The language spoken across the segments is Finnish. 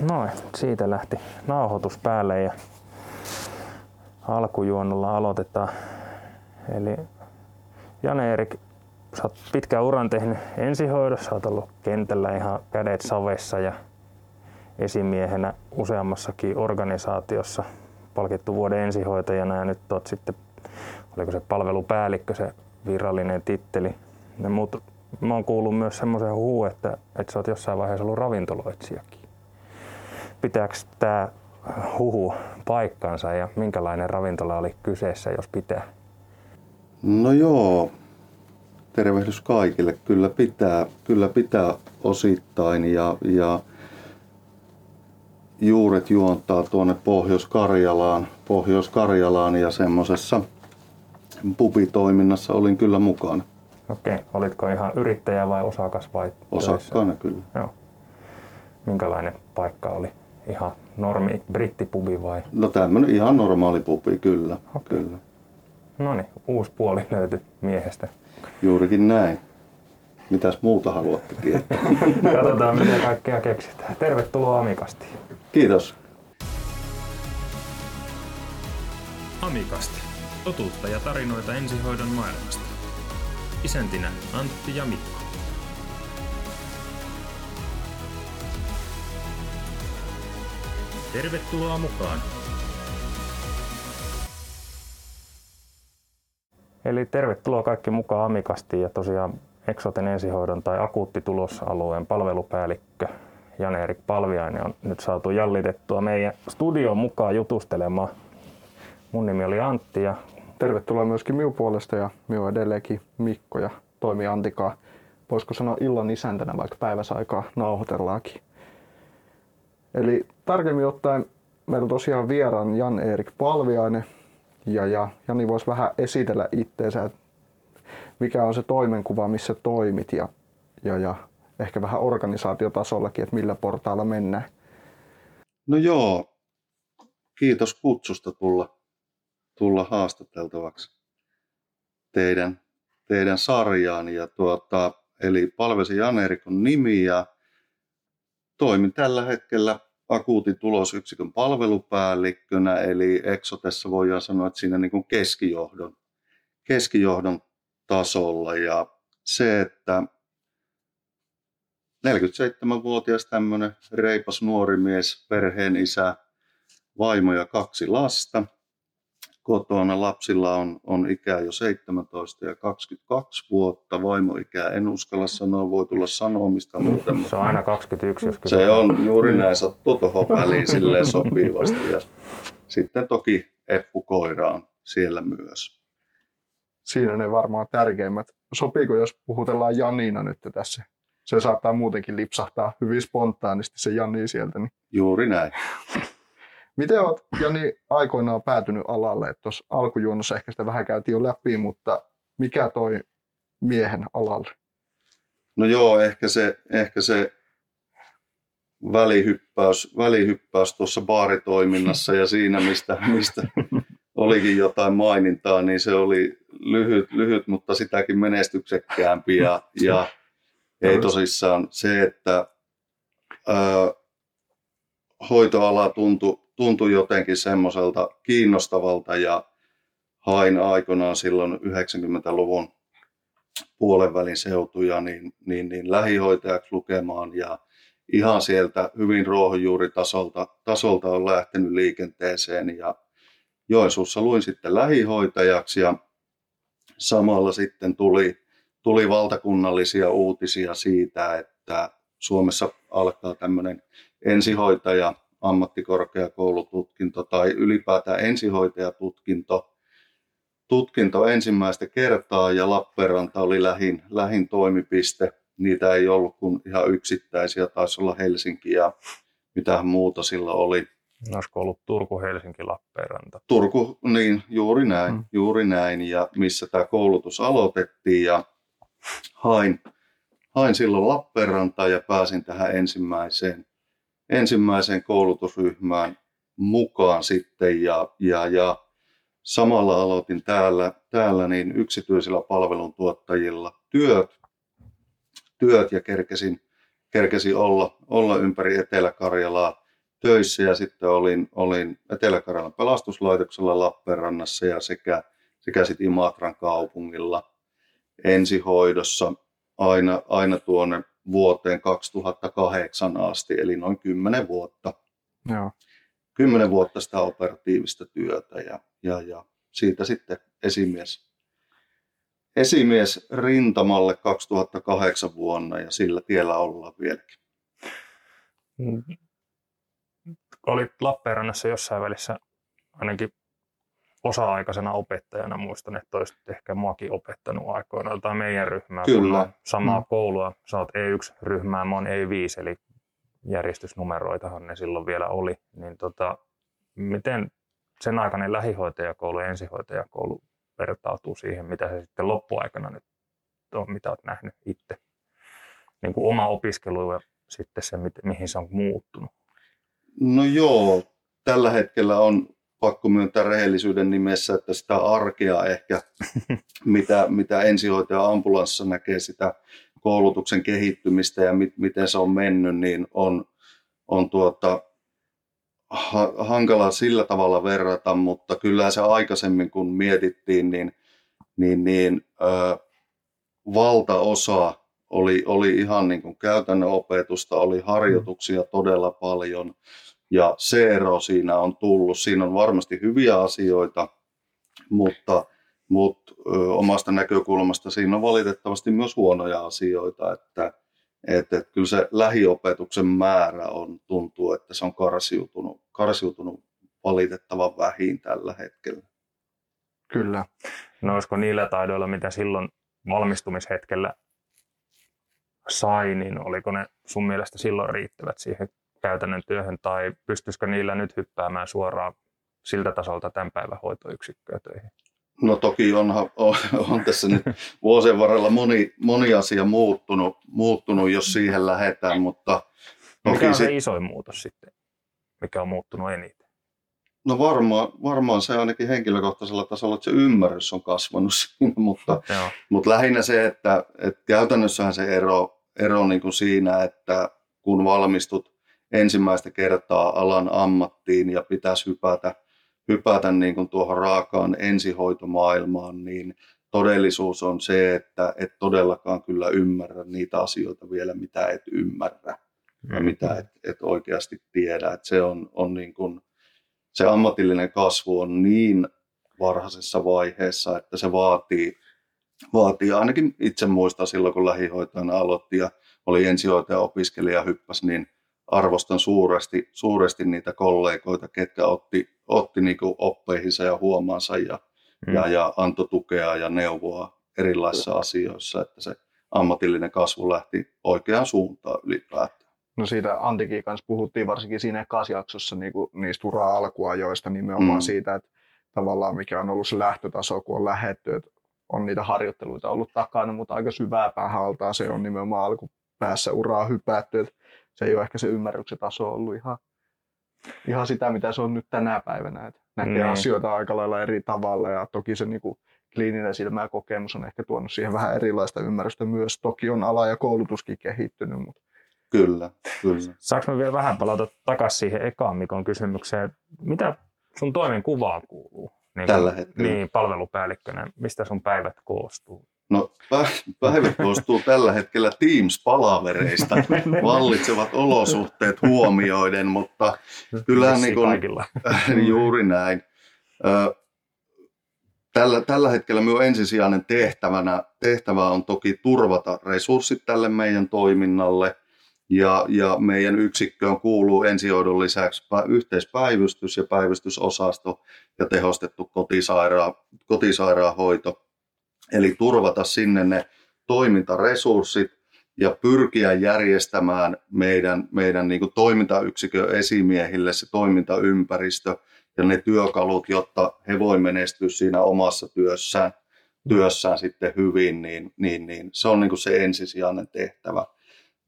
Noin, siitä lähti nauhoitus päälle ja alkujuonnolla aloitetaan. Eli Jane-Erik, sä oot pitkän uran tehnyt ensihoidossa, oot ollut kentällä ihan kädet savessa ja esimiehenä useammassakin organisaatiossa palkittu vuoden ensihoitajana ja nyt oot sitten, oliko se palvelupäällikkö se virallinen titteli. Ja muut, mä oon kuullut myös semmoisen huun, että, että sä oot jossain vaiheessa ollut ravintoloitsijakin. Pitääkö tämä huhu paikkansa ja minkälainen ravintola oli kyseessä, jos pitää? No joo, tervehdys kaikille. Kyllä pitää, kyllä pitää osittain ja, ja juuret juontaa tuonne Pohjois-Karjalaan, Pohjois-Karjalaan ja semmoisessa pubitoiminnassa olin kyllä mukana. Okei, olitko ihan yrittäjä vai osakas vai Osakkaana kyllä. Joo. Minkälainen paikka oli? Ihan normi brittipubi vai? No tämmönen ihan normaali pubi, kyllä. Okei. kyllä. No niin, uusi puoli löytyi miehestä. Juurikin näin. Mitäs muuta haluatte tietää? Katsotaan mitä kaikkea keksitään. Tervetuloa Amikastiin. Kiitos. Amikasti. Totuutta ja tarinoita ensihoidon maailmasta. Isäntinä Antti ja Mikko. Tervetuloa mukaan. Eli tervetuloa kaikki mukaan Amikastiin ja tosiaan Exoten ensihoidon tai akuuttitulosalueen palvelupäällikkö Jan-Erik Palviainen on nyt saatu jallitettua meidän studion mukaan jutustelemaan. Mun nimi oli Antti ja Tervetuloa myöskin minun puolesta ja minun edelleenkin Mikko ja toimi Antikaa. Voisiko sanoa illan isäntänä, vaikka päiväsaikaa nauhoitellaankin. Eli tarkemmin ottaen meillä on tosiaan vieraan Jan-Erik Palviainen. Ja, ja Jani voisi vähän esitellä itteensä, mikä on se toimenkuva, missä toimit ja, ja, ja ehkä vähän organisaatiotasollakin, että millä portaalla mennään. No joo, kiitos kutsusta tulla, tulla haastateltavaksi teidän, teidän sarjaan. Ja tuota, eli Palvesi Janerik on nimi ja toimin tällä hetkellä akuutin tulosyksikön palvelupäällikkönä, eli Exotessa voidaan sanoa, että siinä niin kuin keskijohdon, keskijohdon tasolla. Ja se, että 47-vuotias tämmöinen reipas nuori mies, perheen isä, vaimo ja kaksi lasta. Kotona lapsilla on, on ikää jo 17 ja 22 vuotta. Vaimoikää en uskalla sanoa, voi tulla sanomista muuten. se on aina 21, jos Se on juuri näin, sattuu tuohon väliin silleen sopivasti. Ja sitten toki Eppu Koira on siellä myös. Siinä ne varmaan tärkeimmät. Sopiiko, jos puhutellaan Janina nyt tässä? Se saattaa muutenkin lipsahtaa hyvin spontaanisti se Jani sieltä. Niin Juuri näin. Miten olet Jani aikoinaan päätynyt alalle? Tuossa alkujuonnossa ehkä sitä vähän käytiin jo läpi, mutta mikä toi miehen alalle? No joo, ehkä se, ehkä se välihyppäys, välihyppäys tuossa baaritoiminnassa ja siinä, mistä, mistä olikin jotain mainintaa, niin se oli lyhyt, lyhyt mutta sitäkin menestyksekkäämpi. Ja, ja ei tosissaan se, että ää, hoitoala tuntui, tuntui jotenkin semmoiselta kiinnostavalta ja hain aikoinaan silloin 90-luvun puolen välin seutuja niin, niin, niin lähihoitajaksi lukemaan ja ihan sieltä hyvin ruohonjuuritasolta tasolta on lähtenyt liikenteeseen ja Joensuussa luin sitten lähihoitajaksi ja samalla sitten tuli, tuli valtakunnallisia uutisia siitä, että Suomessa alkaa tämmöinen ensihoitaja ammattikorkeakoulututkinto tai ylipäätään ensihoitajatutkinto tutkinto ensimmäistä kertaa ja Lappeenranta oli lähin, lähin toimipiste. Niitä ei ollut kuin ihan yksittäisiä, taisi olla Helsinki ja mitä muuta sillä oli. Olisiko ollut Turku, Helsinki, Lappeenranta? Turku, niin juuri näin, Mm. juuri näin ja missä tämä koulutus aloitettiin ja hain, hain silloin Lappeenrantaan ja pääsin tähän ensimmäiseen, ensimmäiseen koulutusryhmään mukaan sitten. Ja, ja, ja samalla aloitin täällä, täällä niin yksityisillä palveluntuottajilla työt, työt ja kerkesin, kerkesin olla, olla ympäri Etelä-Karjalaa töissä. Ja sitten olin, olin Etelä-Karjalan pelastuslaitoksella Lappeenrannassa ja sekä, sekä sitten Imatran kaupungilla ensihoidossa aina, aina tuonne vuoteen 2008 asti, eli noin 10 vuotta. Joo. 10 vuotta sitä operatiivista työtä ja, ja, ja siitä sitten esimies, esimies rintamalle 2008 vuonna ja sillä tiellä ollaan vieläkin. Mm. Olit Lappeenrannassa jossain välissä ainakin osa-aikaisena opettajana. Muistan, että olisit ehkä muakin opettanut aikoinaan tai meidän ryhmää. Kyllä. Samaa Mm. koulua. Sä oot E1-ryhmää, mä oon E5, eli järjestysnumeroitahan ne silloin vielä oli. Niin tota, miten sen aikainen lähihoitajakoulu ja ensihoitajakoulu vertautuu siihen, mitä se sitten loppuaikana nyt on, mitä olet nähnyt itse? Niin kuin oma opiskelu ja sitten se, mihin se on muuttunut. No joo, tällä hetkellä on pakko myöntää rehellisyyden nimessä, että sitä arkea ehkä, mitä, mitä ensihoitaja ambulanssissa näkee sitä koulutuksen kehittymistä ja mit, miten se on mennyt, niin on, on tuota, ha, hankala sillä tavalla verrata, mutta kyllä se aikaisemmin kun mietittiin, niin, niin, niin ö, valtaosa oli, oli ihan niin kuin käytännön opetusta, oli harjoituksia todella paljon ja se ero siinä on tullut. Siinä on varmasti hyviä asioita, mutta, mutta ö, omasta näkökulmasta siinä on valitettavasti myös huonoja asioita, että, että, että kyllä se lähiopetuksen määrä on, tuntuu, että se on karsiutunut, karsiutunut valitettavan vähin tällä hetkellä. Kyllä. No olisiko niillä taidoilla, mitä silloin valmistumishetkellä sai, niin oliko ne sun mielestä silloin riittävät siihen käytännön työhön, tai pystyisikö niillä nyt hyppäämään suoraan siltä tasolta tämän päivän hoitoyksikköön töihin? No toki onhan, on, on tässä nyt vuosien varrella moni, moni asia muuttunut, muuttunut, jos siihen lähdetään, mutta Mikä toki on sit, se isoin muutos sitten, mikä on muuttunut eniten? no varmaan, varmaan se ainakin henkilökohtaisella tasolla, että se ymmärrys on kasvanut siinä, mutta, Joo. mutta lähinnä se, että, että käytännössähän se ero, ero niin kuin siinä, että kun valmistut ensimmäistä kertaa alan ammattiin ja pitäisi hypätä, hypätä niin kuin tuohon raakaan ensihoitomaailmaan, niin todellisuus on se, että et todellakaan kyllä ymmärrä niitä asioita vielä, mitä et ymmärrä ja mitä et, et oikeasti tiedä. Et se, on, on niin kuin, se ammatillinen kasvu on niin varhaisessa vaiheessa, että se vaatii, vaatii ainakin itse muistan silloin, kun lähihoitajana aloitti ja oli ensihoitaja opiskelija hyppäsi, niin arvostan suuresti, suuresti niitä kollegoita, ketkä otti, otti niin oppeihinsa ja huomaansa ja, Mm. ja, ja antoi tukea ja neuvoa erilaisissa asioissa, että se ammatillinen kasvu lähti oikeaan suuntaan ylipäätään. No siitä Antikin kanssa puhuttiin varsinkin siinä jaksossa niin kuin niistä ura-alkuajoista nimenomaan Mm. siitä, että tavallaan mikä on ollut se lähtötaso, kun on lähetty, että on niitä harjoitteluita ollut takana, mutta aika syvää päähaltaa se on nimenomaan alkupäässä uraa hypätty, että se ei ole ehkä se ymmärryksen taso ollut ihan, ihan sitä, mitä se on nyt tänä päivänä, että näkee Niin. asioita aika lailla eri tavalla ja toki se niin kuin kliininen silmä ja kokemus on ehkä tuonut siihen vähän erilaista ymmärrystä myös. Toki on ala ja koulutuskin kehittynyt, mutta Kyllä, kyllä. Saanko mä vielä vähän palata takaisin siihen ekaan Mikon kysymykseen? Mitä sun toimen kuvaan kuuluu? Niin kun- Tällä hetkellä. Niin, palvelupäällikkönä. Mistä sun päivät koostuu? No pä- päivät koostuu tällä hetkellä Teams-palavereista, vallitsevat olosuhteet huomioiden, mutta Vissiin niin kaikilla. juuri näin. Tällä, tällä hetkellä minun ensisijainen tehtävänä, tehtävä on toki turvata resurssit tälle meidän toiminnalle. Ja, ja meidän yksikköön kuuluu ensihoidon lisäksi pä- yhteispäivystys ja päivystysosasto ja tehostettu kotisaira, kotisairaanhoito. Eli turvata sinne ne toimintaresurssit ja pyrkiä järjestämään meidän, meidän niin kuin toimintayksikön esimiehille se toimintaympäristö ja ne työkalut, jotta he voi menestyä siinä omassa työssään, työssään sitten hyvin, niin, niin, niin se on niin kuin se ensisijainen tehtävä.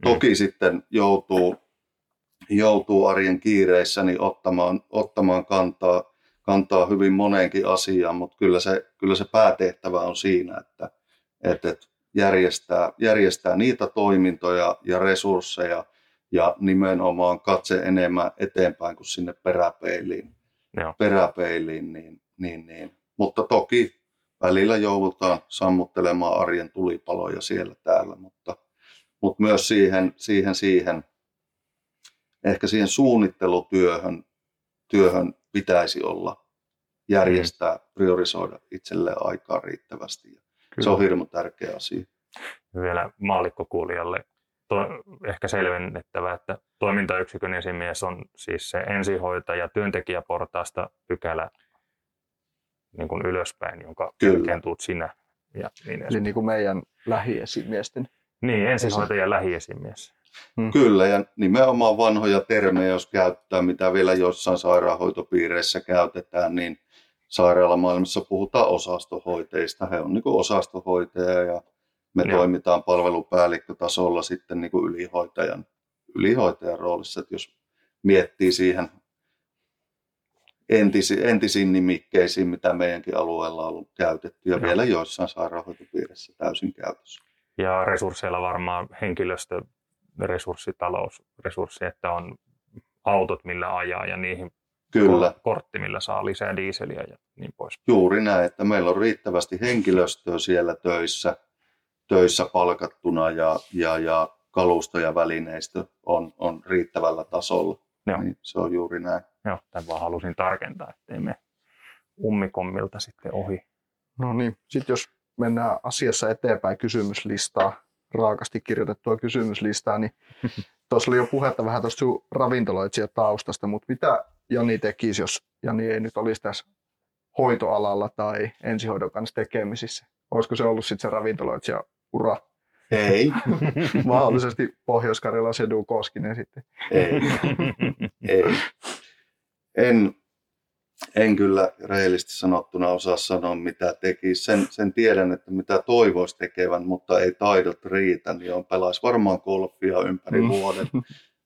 Toki sitten joutuu, joutuu arjen kiireissä niin ottamaan, ottamaan kantaa, kantaa hyvin moneenkin asiaan, mutta kyllä se, kyllä se päätehtävä on siinä, että, että järjestää, järjestää niitä toimintoja ja resursseja ja nimenomaan katse enemmän eteenpäin kuin sinne peräpeiliin. Joo. peräpeiliin niin, niin, niin. Mutta toki välillä joudutaan sammuttelemaan arjen tulipaloja siellä täällä, mutta, mutta myös siihen, siihen, siihen, ehkä siihen suunnittelutyöhön työhön pitäisi olla järjestää, priorisoida itselleen aikaa riittävästi. Kyllä. Se on hirmu tärkeä asia. Vielä maalikkokuulijalle to, ehkä selvennettävä, että toimintayksikön esimies on siis se ensihoitaja työntekijäportaasta pykälä niin kuin ylöspäin, jonka jälkeen tuut sinä. Ja niin Eli niin kuin meidän lähiesimiesten. Niin, ensihoitaja lähiesimies. Hmm. Kyllä, ja nimenomaan vanhoja termejä, jos käyttää, mitä vielä jossain sairaanhoitopiireissä käytetään, niin sairaalamaailmassa puhutaan osastohoiteista. He on niin kuin osastohoitaja ja me Joo. toimitaan palvelupäällikkötasolla sitten niin kuin ylihoitajan, ylihoitajan roolissa, että jos miettii siihen entisi, entisiin nimikkeisiin, mitä meidänkin alueella on ollut käytetty ja Joo. vielä joissain sairaanhoitopiirissä täysin käytössä. Ja resursseilla varmaan henkilöstö, resurssi, talousresurssi, että on autot, millä ajaa ja niihin Kyllä. kortti, millä saa lisää diiseliä ja niin pois. Juuri näin, että meillä on riittävästi henkilöstöä siellä töissä, töissä palkattuna ja, ja, ja kalusto ja välineistö on, on riittävällä tasolla. Joo. Niin se on juuri näin. Joo, tämän vaan halusin tarkentaa, ettei me ummikommilta sitten ohi. No niin, sitten jos mennään asiassa eteenpäin kysymyslistaa, raakasti kirjoitettua kysymyslistaa, niin tuossa oli jo puhetta vähän tuosta ravintoloitsija taustasta, mutta mitä Jani tekisi, jos Jani ei nyt olisi tässä hoitoalalla tai ensihoidon kanssa tekemisissä? Olisiko se ollut sitten se ravintoloitsija ura? Ei. Mahdollisesti Pohjois-Karjala Sedu Koskinen sitten. Ei. Ei. En, en kyllä rehellisesti sanottuna osaa sanoa, mitä teki. Sen, sen tiedän, että mitä toivoisi tekevän, mutta ei taidot riitä, niin on pelaisi varmaan golfia ympäri mm. vuoden.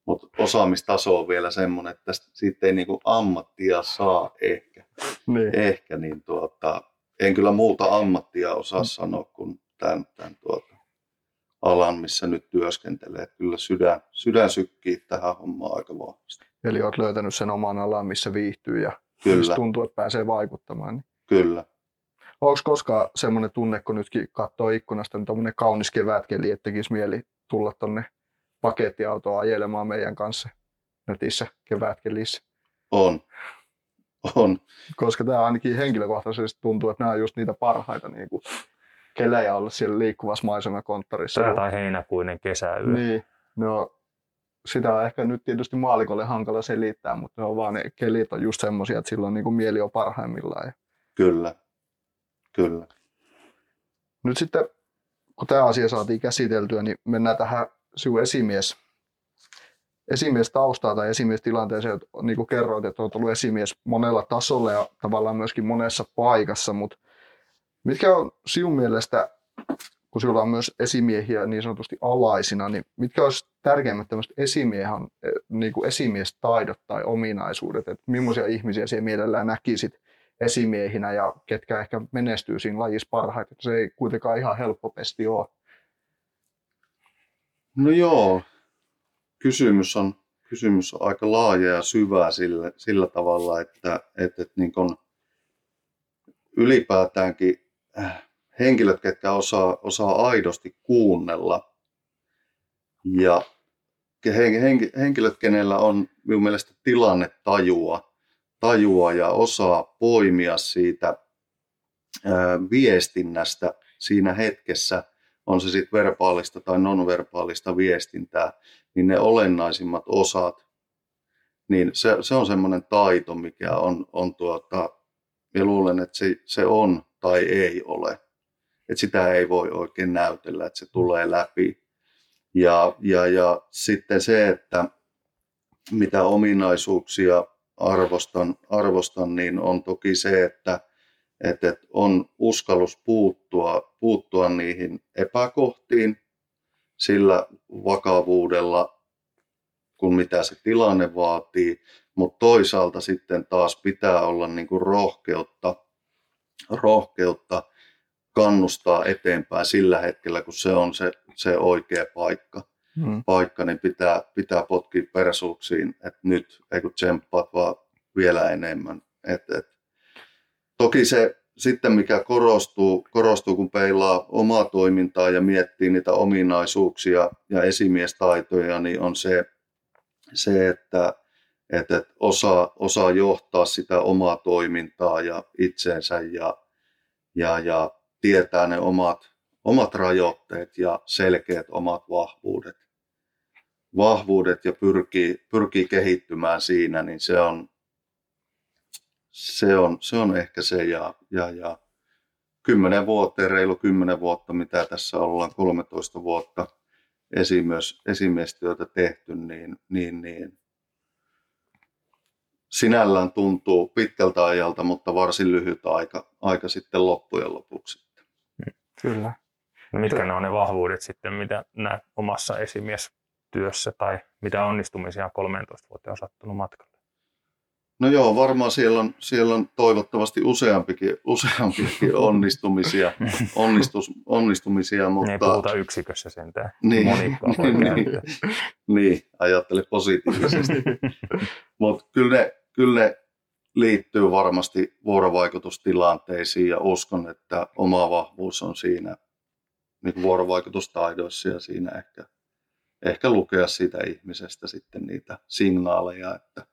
Mutta osaamistaso on vielä semmoinen, että siitä ei niinku ammattia saa ehkä. Niin. Ehkä, niin tuota, en kyllä muuta ammattia osaa mm. sanoa kuin tämän, tämän tuota, alan, missä nyt työskentelee. Kyllä sydän, sydän sykkii tähän hommaan aika vahvasti. Eli olet löytänyt sen oman alan, missä viihtyy ja Kyllä. tuntuu, että pääsee vaikuttamaan. Niin. Kyllä. Onko koskaan semmoinen tunne, kun nytkin katsoo ikkunasta, niin tuommoinen kaunis kevätkeli, että tekisi mieli tulla tuonne pakettiautoa ajelemaan meidän kanssa netissä kevätkelissä? On. On. Koska tämä ainakin henkilökohtaisesti tuntuu, että nämä on just niitä parhaita niin kuin kelejä olla siellä liikkuvassa maisemakonttorissa. Tämä tai heinäkuinen kesäyö. Niin. No, sitä on ehkä nyt tietysti maalikolle hankala selittää, mutta on vaan ne kelit on just semmoisia, että silloin niin kuin mieli on parhaimmillaan. Kyllä, kyllä. Nyt sitten, kun tämä asia saatiin käsiteltyä, niin mennään tähän sinun esimies, esimies taustaa tai esimiestilanteeseen. Niin kuin kerroit, että olet ollut esimies monella tasolla ja tavallaan myöskin monessa paikassa, mutta mitkä on sinun mielestä kun sinulla on myös esimiehiä niin sanotusti alaisina, niin mitkä olisi tärkeimmät tämmöiset esimiehen, eh, niin kuin esimiestaidot tai ominaisuudet, että millaisia ihmisiä sinä mielellään näkisit esimiehinä ja ketkä ehkä menestyy siinä lajissa parhaiten, se ei kuitenkaan ihan helppo pesti ole. No joo, kysymys on, kysymys on aika laaja ja syvä sillä, sillä tavalla, että, että, että niin kun ylipäätäänkin äh, henkilöt, ketkä osaa, osaa aidosti kuunnella. Ja henkilöt, kenellä on minun mielestä tilannetajua tajua ja osaa poimia siitä viestinnästä siinä hetkessä, on se sitten verbaalista tai nonverbaalista viestintää, niin ne olennaisimmat osat, niin se, se on semmoinen taito, mikä on, on tuota, ja luulen, että se, se on tai ei ole että sitä ei voi oikein näytellä, että se tulee läpi. Ja, ja, ja sitten se, että mitä ominaisuuksia arvostan, arvostan, niin on toki se, että, että on uskallus puuttua, puuttua niihin epäkohtiin sillä vakavuudella, kun mitä se tilanne vaatii, mutta toisaalta sitten taas pitää olla niin kuin rohkeutta, rohkeutta kannustaa eteenpäin sillä hetkellä, kun se on se, se oikea paikka. mm. paikka, niin pitää, pitää potkia persuuksiin, että nyt ei kun tsemppaat vaan vielä enemmän. Et, et. Toki se sitten mikä korostuu, korostuu, kun peilaa omaa toimintaa ja miettii niitä ominaisuuksia ja esimiestaitoja, niin on se, se että, että osaa, osaa johtaa sitä omaa toimintaa ja itseensä ja, ja, ja tietää ne omat, omat rajoitteet ja selkeät omat vahvuudet. Vahvuudet ja pyrkii, pyrkii kehittymään siinä, niin se on, se on, se on ehkä se. Ja, ja, ja kymmenen vuotta, reilu kymmenen vuotta, mitä tässä ollaan, 13 vuotta esimies, esimiestyötä tehty, niin, niin, niin sinällään tuntuu pitkältä ajalta, mutta varsin lyhyt aika, aika sitten loppujen lopuksi. Kyllä. No mitkä ne on ne vahvuudet sitten, mitä näet omassa esimiestyössä tai mitä onnistumisia 13 vuotta on sattunut matkalle? No joo, varmaan siellä on, siellä on toivottavasti useampikin, useampikin onnistumisia, onnistus, onnistumisia mutta... Ei puhuta yksikössä sentään, niin, niin, niin, niin, ajattele positiivisesti. mutta kyllä ne, kyllä ne liittyy varmasti vuorovaikutustilanteisiin ja uskon, että oma vahvuus on siinä niin vuorovaikutustaidoissa ja siinä ehkä, ehkä lukea siitä ihmisestä sitten niitä signaaleja, että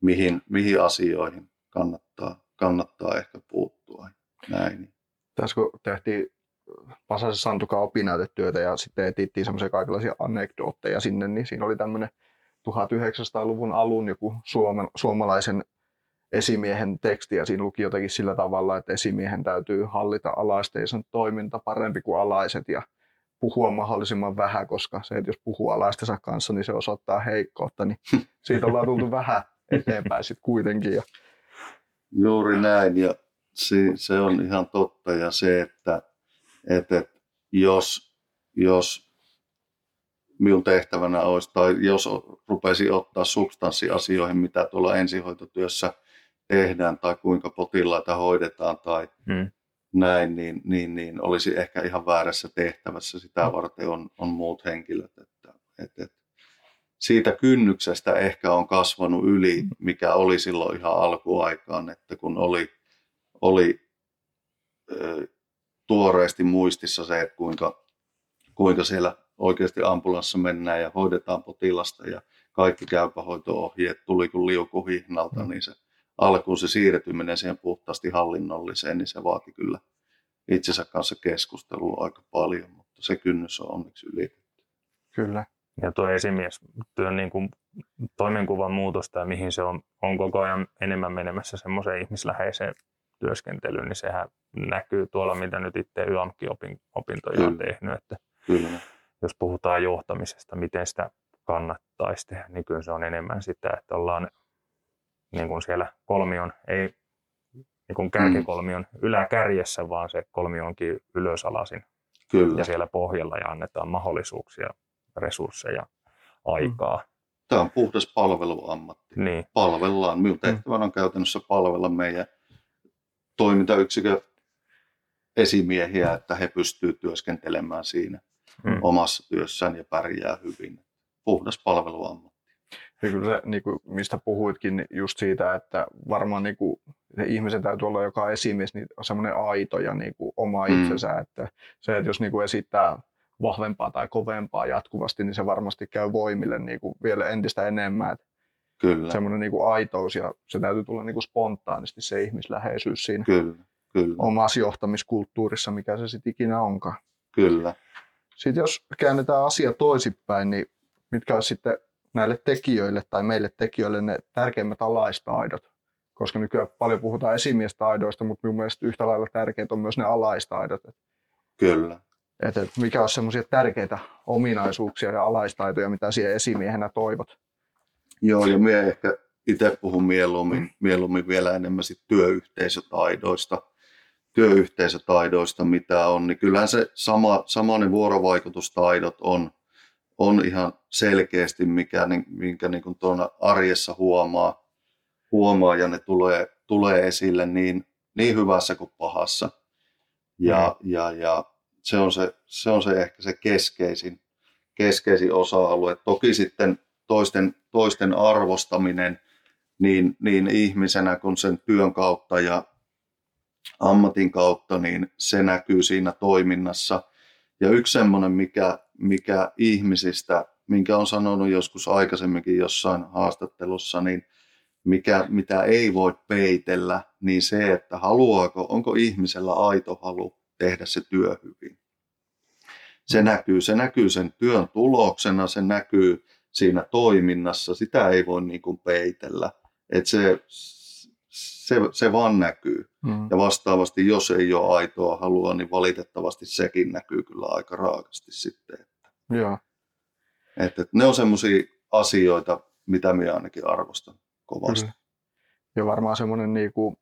mihin, mihin asioihin kannattaa, kannattaa ehkä puuttua. Näin. Tässä kun tehtiin Pasasen Santukan opinnäytetyötä ja sitten etittiin semmoisia kaikenlaisia anekdootteja sinne, niin siinä oli tämmöinen 1900-luvun alun joku suomalaisen esimiehen teksti ja siinä luki jotenkin sillä tavalla, että esimiehen täytyy hallita alaistensa toiminta parempi kuin alaiset ja puhua mahdollisimman vähän, koska se, että jos puhuu alaistensa kanssa, niin se osoittaa heikkoutta, niin siitä ollaan tultu vähän eteenpäin sitten kuitenkin. Ja... Juuri näin ja se, se on ihan totta ja se, että, että jos, jos minun tehtävänä olisi, tai jos rupesi ottaa substanssiasioihin, mitä tuolla ensihoitotyössä tehdään tai kuinka potilaita hoidetaan tai hmm. näin, niin, niin, niin olisi ehkä ihan väärässä tehtävässä. Sitä hmm. varten on, on muut henkilöt. Että, että, että siitä kynnyksestä ehkä on kasvanut yli, mikä oli silloin ihan alkuaikaan, että kun oli, oli ö, tuoreesti muistissa se, että kuinka, kuinka siellä oikeasti ambulassa mennään ja hoidetaan potilasta ja kaikki käypähoito-ohjeet tuli kuin liukuhihnalta, mm. niin se alkuun se siirtyminen siihen puhtaasti hallinnolliseen, niin se vaati kyllä itsensä kanssa keskustelua aika paljon, mutta se kynnys on onneksi ylitetty. Kyllä ja tuo esimiestyön niin kuin toimenkuvan muutosta ja mihin se on, on koko ajan enemmän menemässä semmoiseen ihmisläheiseen työskentelyyn, niin sehän näkyy tuolla, mitä nyt itse YAMKI-opintoja on tehnyt. Että Kyllä. Jos puhutaan johtamisesta, miten sitä kannattaisi tehdä, niin kyllä se on enemmän sitä, että ollaan niin kuin siellä kolmion, ei niin kuin kärkikolmion mm. yläkärjessä, vaan se kolmio onkin ylösalasin Kyllä. ja siellä pohjalla ja annetaan mahdollisuuksia resursseja, aikaa. Tämä on puhdas palveluammatti. Niin. Palvellaan. Minun mm. tehtävänä on käytännössä palvella meidän toimintayksikön esimiehiä, että he pystyvät työskentelemään siinä mm. omassa työssään ja pärjää hyvin. Puhdas palveluammatti. Ja kyllä se, niin kuin, mistä puhuitkin, niin just siitä, että varmaan niin kuin, se ihmisen täytyy olla joka esimies niin on semmoinen aito ja niin kuin, oma mm. itsensä. Että se, että jos niin kuin esittää vahvempaa tai kovempaa jatkuvasti, niin se varmasti käy voimille niin kuin vielä entistä enemmän. Että kyllä. Semmoinen niin kuin aitous ja se täytyy tulla niin kuin spontaanisti se ihmisläheisyys siinä kyllä, kyllä. omassa johtamiskulttuurissa, mikä se sitten ikinä onkaan. Kyllä. Sitten jos käännetään asia toisinpäin, niin mitkä on sitten näille tekijöille tai meille tekijöille ne tärkeimmät alaistaidot? Koska nykyään paljon puhutaan esimiestaidoista, mutta minun mielestä yhtä lailla tärkeitä on myös ne alaistaidot. Kyllä että mikä on semmoisia tärkeitä ominaisuuksia ja alaistaitoja, mitä siihen esimiehenä toivot? Joo, ja minä ehkä itse puhun mieluummin, mm. mieluummin vielä enemmän sit työyhteisötaidoista, työyhteisötaidoista, mitä on, niin kyllähän se sama, samainen vuorovaikutustaidot on, on ihan selkeästi, mikä, minkä niin kuin tuona arjessa huomaa, huomaa ja ne tulee, tulee esille niin, niin hyvässä kuin pahassa. Ja, mm. ja, ja se on se, se on se ehkä se keskeisin, keskeisin osa-alue. Toki sitten toisten, toisten arvostaminen niin, niin ihmisenä kuin sen työn kautta ja ammatin kautta, niin se näkyy siinä toiminnassa. Ja yksi semmoinen, mikä, mikä ihmisistä, minkä on sanonut joskus aikaisemminkin jossain haastattelussa, niin mikä, mitä ei voi peitellä, niin se, että haluaako, onko ihmisellä aito halu tehdä se työ hyvin. Se näkyy, se näkyy sen työn tuloksena, se näkyy siinä toiminnassa, sitä ei voi niin kuin peitellä. Et se, se, se vaan näkyy. Mm. Ja vastaavasti, jos ei ole aitoa halua, niin valitettavasti sekin näkyy kyllä aika raakasti sitten. Että, Joo. että, että ne on semmoisia asioita, mitä minä ainakin arvostan kovasti. Kyllä. Ja varmaan semmoinen, niin kuin,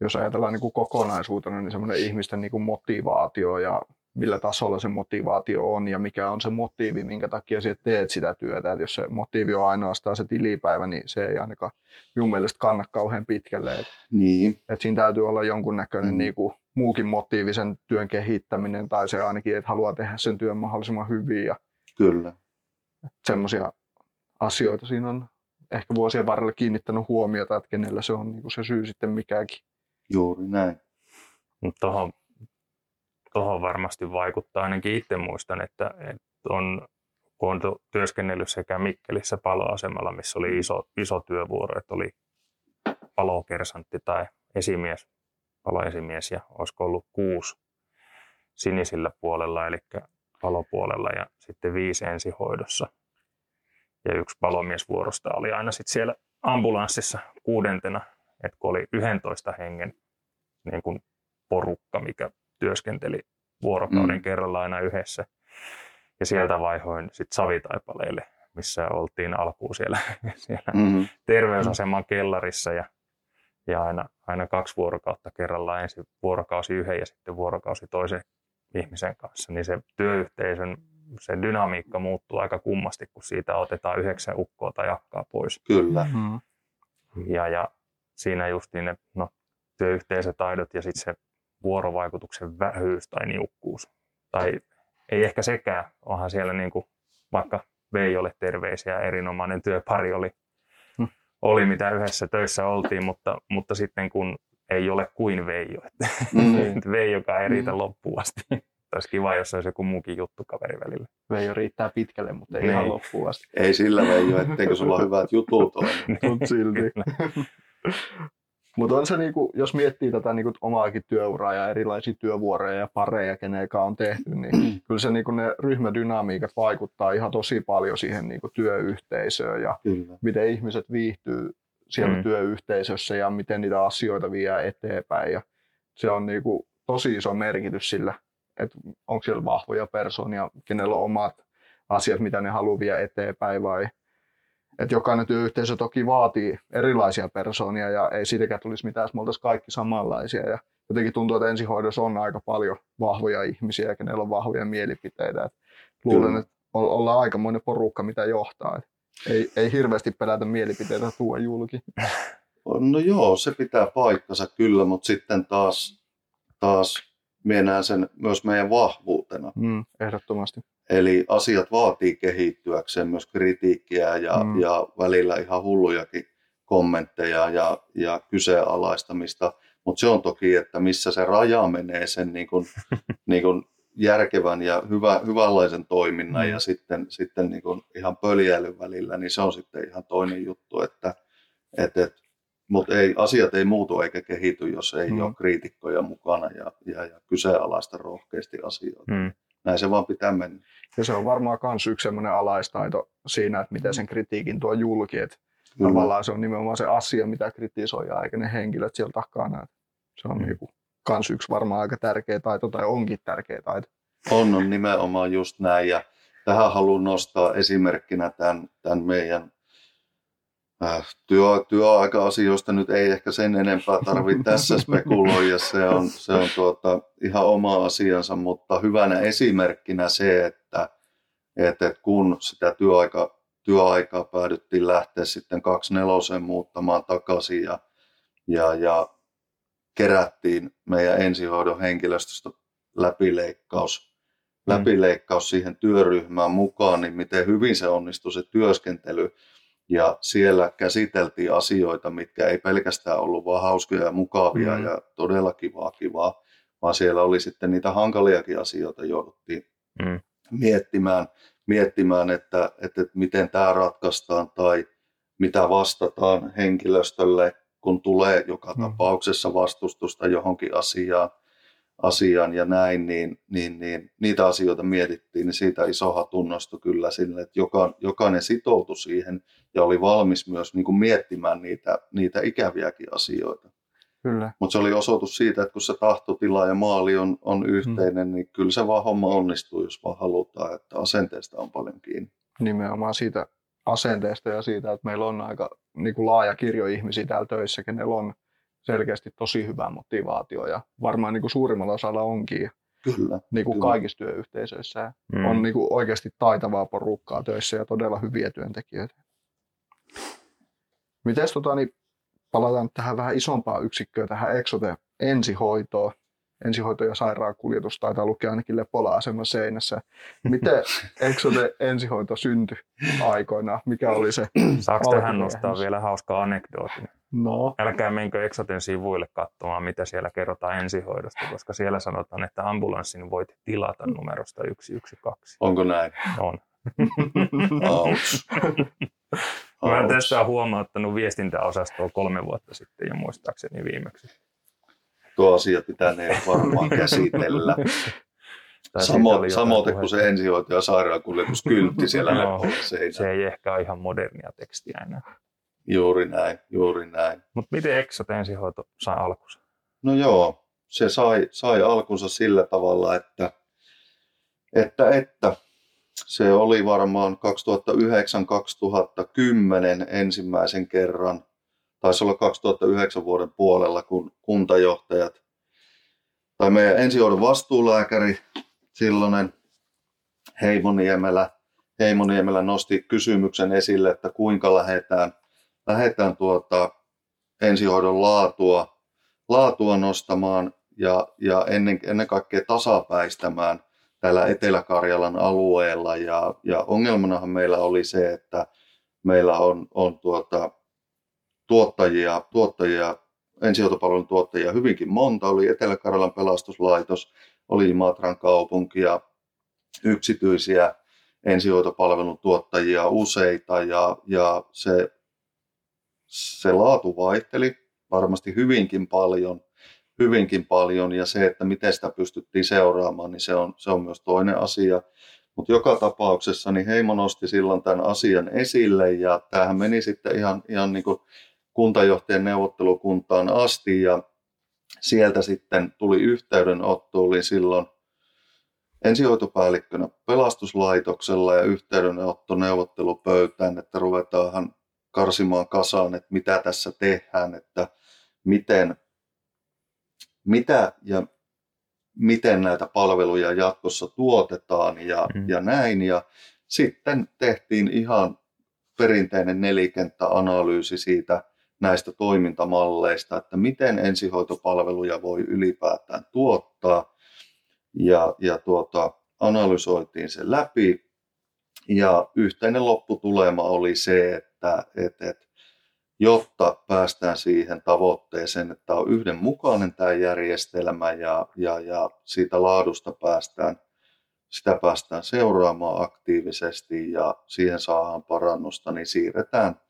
jos ajatellaan niin kuin kokonaisuutena, niin semmoinen ihmisten niin kuin motivaatio ja millä tasolla se motivaatio on ja mikä on se motiivi, minkä takia sinä teet sitä työtä. Et jos se motiivi on ainoastaan se tilipäivä, niin se ei ainakaan minun mielestä kanna kauhean pitkälle. Et, niin. et siinä täytyy olla jonkunnäköinen mm. niinku, muukin motiivisen työn kehittäminen tai se ainakin, että haluaa tehdä sen työn mahdollisimman hyvin. Ja Kyllä. Semmoisia asioita siinä on ehkä vuosien varrella kiinnittänyt huomiota, että kenellä se on niinku se syy sitten mikäkin. Juuri näin. Tuohon tuohon varmasti vaikuttaa. Ainakin itse muistan, että, että on, kun on työskennellyt sekä Mikkelissä paloasemalla, missä oli iso, iso työvuoro, että oli palokersantti tai esimies, paloesimies ja olisiko ollut kuusi sinisillä puolella, eli palopuolella ja sitten viisi ensihoidossa. Ja yksi palomiesvuorosta oli aina sitten siellä ambulanssissa kuudentena, että kun oli 11 hengen niin kuin porukka, mikä työskenteli vuorokauden mm. kerralla aina yhdessä. Ja sieltä vaihoin sitten Savitaipaleelle, missä oltiin alkuun siellä, siellä mm-hmm. terveysaseman kellarissa ja, ja aina, aina kaksi vuorokautta kerrallaan, ensin vuorokausi yhden ja sitten vuorokausi toisen ihmisen kanssa, niin se työyhteisön se dynamiikka muuttuu aika kummasti, kun siitä otetaan yhdeksän ukkoa tai jakkaa pois. Kyllä. Mm-hmm. Ja, ja siinä justiin ne no, työyhteisötaidot ja sitten se vuorovaikutuksen vähyys tai niukkuus. Tai ei ehkä sekään, onhan siellä niin kuin, vaikka Veijolle terveisiä, erinomainen työpari oli, hmm. oli mitä yhdessä töissä oltiin, mutta, mutta sitten kun ei ole kuin Veijo, että mm. Veijokaan ei riitä mm. loppuun asti. Olisi kiva, jos olisi joku muukin juttu kaveri välillä. Veijo riittää pitkälle, mutta ei niin. ihan loppuun asti. Ei sillä Veijo, etteikö sulla ole hyvät jutut ole. Mutta silti. Mutta on se, niinku, jos miettii tätä niinku, omaakin työuraa ja erilaisia työvuoroja ja pareja, keneikä on tehty, niin mm. kyllä se niinku, ne ryhmädynamiikat vaikuttaa ihan tosi paljon siihen niinku, työyhteisöön ja kyllä. miten ihmiset viihtyy siellä mm. työyhteisössä ja miten niitä asioita vie eteenpäin. Ja se on niinku, tosi iso merkitys sillä, että onko siellä vahvoja persoonia, kenellä on omat asiat, mitä ne haluaa viedä eteenpäin vai että jokainen työyhteisö toki vaatii erilaisia persoonia ja ei siitäkään tulisi mitään, jos me oltaisiin kaikki samanlaisia. Ja jotenkin tuntuu, että ensihoidossa on aika paljon vahvoja ihmisiä ja kenellä on vahvoja mielipiteitä. Et luulen, että ollaan aikamoinen porukka, mitä johtaa. Et ei, ei hirveästi pelätä mielipiteitä tuoda julki. No joo, se pitää paikkansa kyllä, mutta sitten taas, taas minä sen myös meidän vahvuutena. Mm, ehdottomasti. Eli asiat vaatii kehittyäkseen myös kritiikkiä ja, mm. ja välillä ihan hullujakin kommentteja ja, ja kyseenalaistamista. Mutta se on toki, että missä se raja menee sen niin kun, niin kun järkevän ja hyvä, hyvänlaisen toiminnan mm. ja sitten, sitten niin kun ihan pöljäilyn välillä, niin se on sitten ihan toinen juttu. Että, et, et, mutta ei, asiat ei muutu eikä kehity, jos ei mm. ole kriitikkoja mukana ja, ja, ja kyseenalaista rohkeasti asioita. Mm näin se vaan pitää mennä. Ja se on varmaan myös yksi sellainen alaistaito siinä, että miten sen kritiikin tuo julki, että mm. tavallaan se on nimenomaan se asia, mitä kritisoidaan, eikä ne henkilöt siellä takana. Se on mm. niinku kans yksi varmaan aika tärkeä taito, tai onkin tärkeä taito. On, on nimenomaan just näin, ja tähän haluan nostaa esimerkkinä tämän, tämän meidän työ, työaika-asioista nyt ei ehkä sen enempää tarvitse tässä spekuloida, se on, se on tuota, ihan oma asiansa, mutta hyvänä esimerkkinä se, että, että, kun sitä työaika, työaikaa päädyttiin lähteä sitten nelosen muuttamaan takaisin ja, ja, ja kerättiin meidän ensihoidon henkilöstöstä läpileikkaus läpileikkaus siihen työryhmään mukaan, niin miten hyvin se onnistui se työskentely. Ja siellä käsiteltiin asioita, mitkä ei pelkästään ollut vaan hauskoja ja mukavia mm. ja todella kivaa kivaa, vaan siellä oli sitten niitä hankaliakin asioita, jouduttiin mm. miettimään, miettimään että, että, että miten tämä ratkaistaan tai mitä vastataan henkilöstölle, kun tulee joka mm. tapauksessa vastustusta johonkin asiaan asiaan ja näin, niin, niin, niin niitä asioita mietittiin, niin siitä iso hatunnosto kyllä sille, että joka, jokainen sitoutui siihen ja oli valmis myös niin kuin miettimään niitä, niitä ikäviäkin asioita. Kyllä. Mutta se oli osoitus siitä, että kun se tahtotila ja maali on, on yhteinen, hmm. niin kyllä se vaan homma onnistuu, jos vaan halutaan, että asenteesta on paljon kiinni. Nimenomaan siitä asenteesta ja siitä, että meillä on aika niin kuin laaja kirjo ihmisiä täällä töissä, kenellä on selkeästi tosi hyvä motivaatio ja varmaan niin kuin suurimmalla osalla onkin. Kyllä. Niin kuin kyllä. kaikissa työyhteisöissä. Mm. On niin kuin oikeasti taitavaa porukkaa töissä ja todella hyviä työntekijöitä. Miten tota, niin palataan tähän vähän isompaan yksikköön, tähän Exote ensihoitoon. Ensihoito ja sairaankuljetus taitaa lukea ainakin Lepola-aseman seinässä. Miten Exote ensihoito syntyi aikoina? Mikä oli se Saako tähän nostaa vielä hauska anekdootin? No. Älkää menkö Exoten sivuille katsomaan, mitä siellä kerrotaan ensihoidosta, koska siellä sanotaan, että ambulanssin voit tilata numerosta 112. Onko näin? On. Ouch. Mä olen tästä huomauttanut viestintäosastoa kolme vuotta sitten ja muistaakseni viimeksi. Tuo asia pitää ne varmaan käsitellä. Samo, samoin kuin se ensihoito- ja sairaankuljetuskyltti siellä no, Se ei ehkä ole ihan modernia tekstiä enää. Juuri näin, juuri näin. Mutta miten Exot ensihoito sai alkunsa? No joo, se sai, sai alkunsa sillä tavalla, että, että, että se oli varmaan 2009-2010 ensimmäisen kerran, taisi olla 2009 vuoden puolella, kun kuntajohtajat tai meidän ensihoidon vastuulääkäri, silloinen Heimoniemelä, Heimoniemelä nosti kysymyksen esille, että kuinka lähdetään – lähdetään tuota ensihoidon laatua, laatua nostamaan ja, ja ennen, ennen kaikkea tasapäistämään täällä Etelä-Karjalan alueella. Ja, ja ongelmanahan meillä oli se, että meillä on, on tuota, tuottajia, tuottajia, ensihoitopalvelun tuottajia hyvinkin monta. Oli Etelä-Karjalan pelastuslaitos, oli Imatran kaupunki ja yksityisiä ensihoitopalvelun tuottajia useita ja, ja se se laatu vaihteli varmasti hyvinkin paljon, hyvinkin paljon ja se, että miten sitä pystyttiin seuraamaan, niin se on, se on myös toinen asia. Mutta joka tapauksessa niin Heimo nosti silloin tämän asian esille ja tämähän meni sitten ihan, ihan niin kuin kuntajohtajan neuvottelukuntaan asti ja sieltä sitten tuli yhteydenotto, oli silloin ensihoitopäällikkönä pelastuslaitoksella ja yhteydenotto neuvottelupöytään, että ruvetaanhan karsimaan kasaan, että mitä tässä tehdään, että miten, mitä ja miten näitä palveluja jatkossa tuotetaan ja, mm. ja näin. Ja sitten tehtiin ihan perinteinen nelikenttäanalyysi siitä näistä toimintamalleista, että miten ensihoitopalveluja voi ylipäätään tuottaa. Ja, ja tuota, analysoitiin se läpi ja yhteinen lopputulema oli se, että, että, että jotta päästään siihen tavoitteeseen, että on yhdenmukainen tämä järjestelmä ja, ja, ja siitä laadusta päästään, sitä päästään seuraamaan aktiivisesti ja siihen saadaan parannusta, niin siirretään,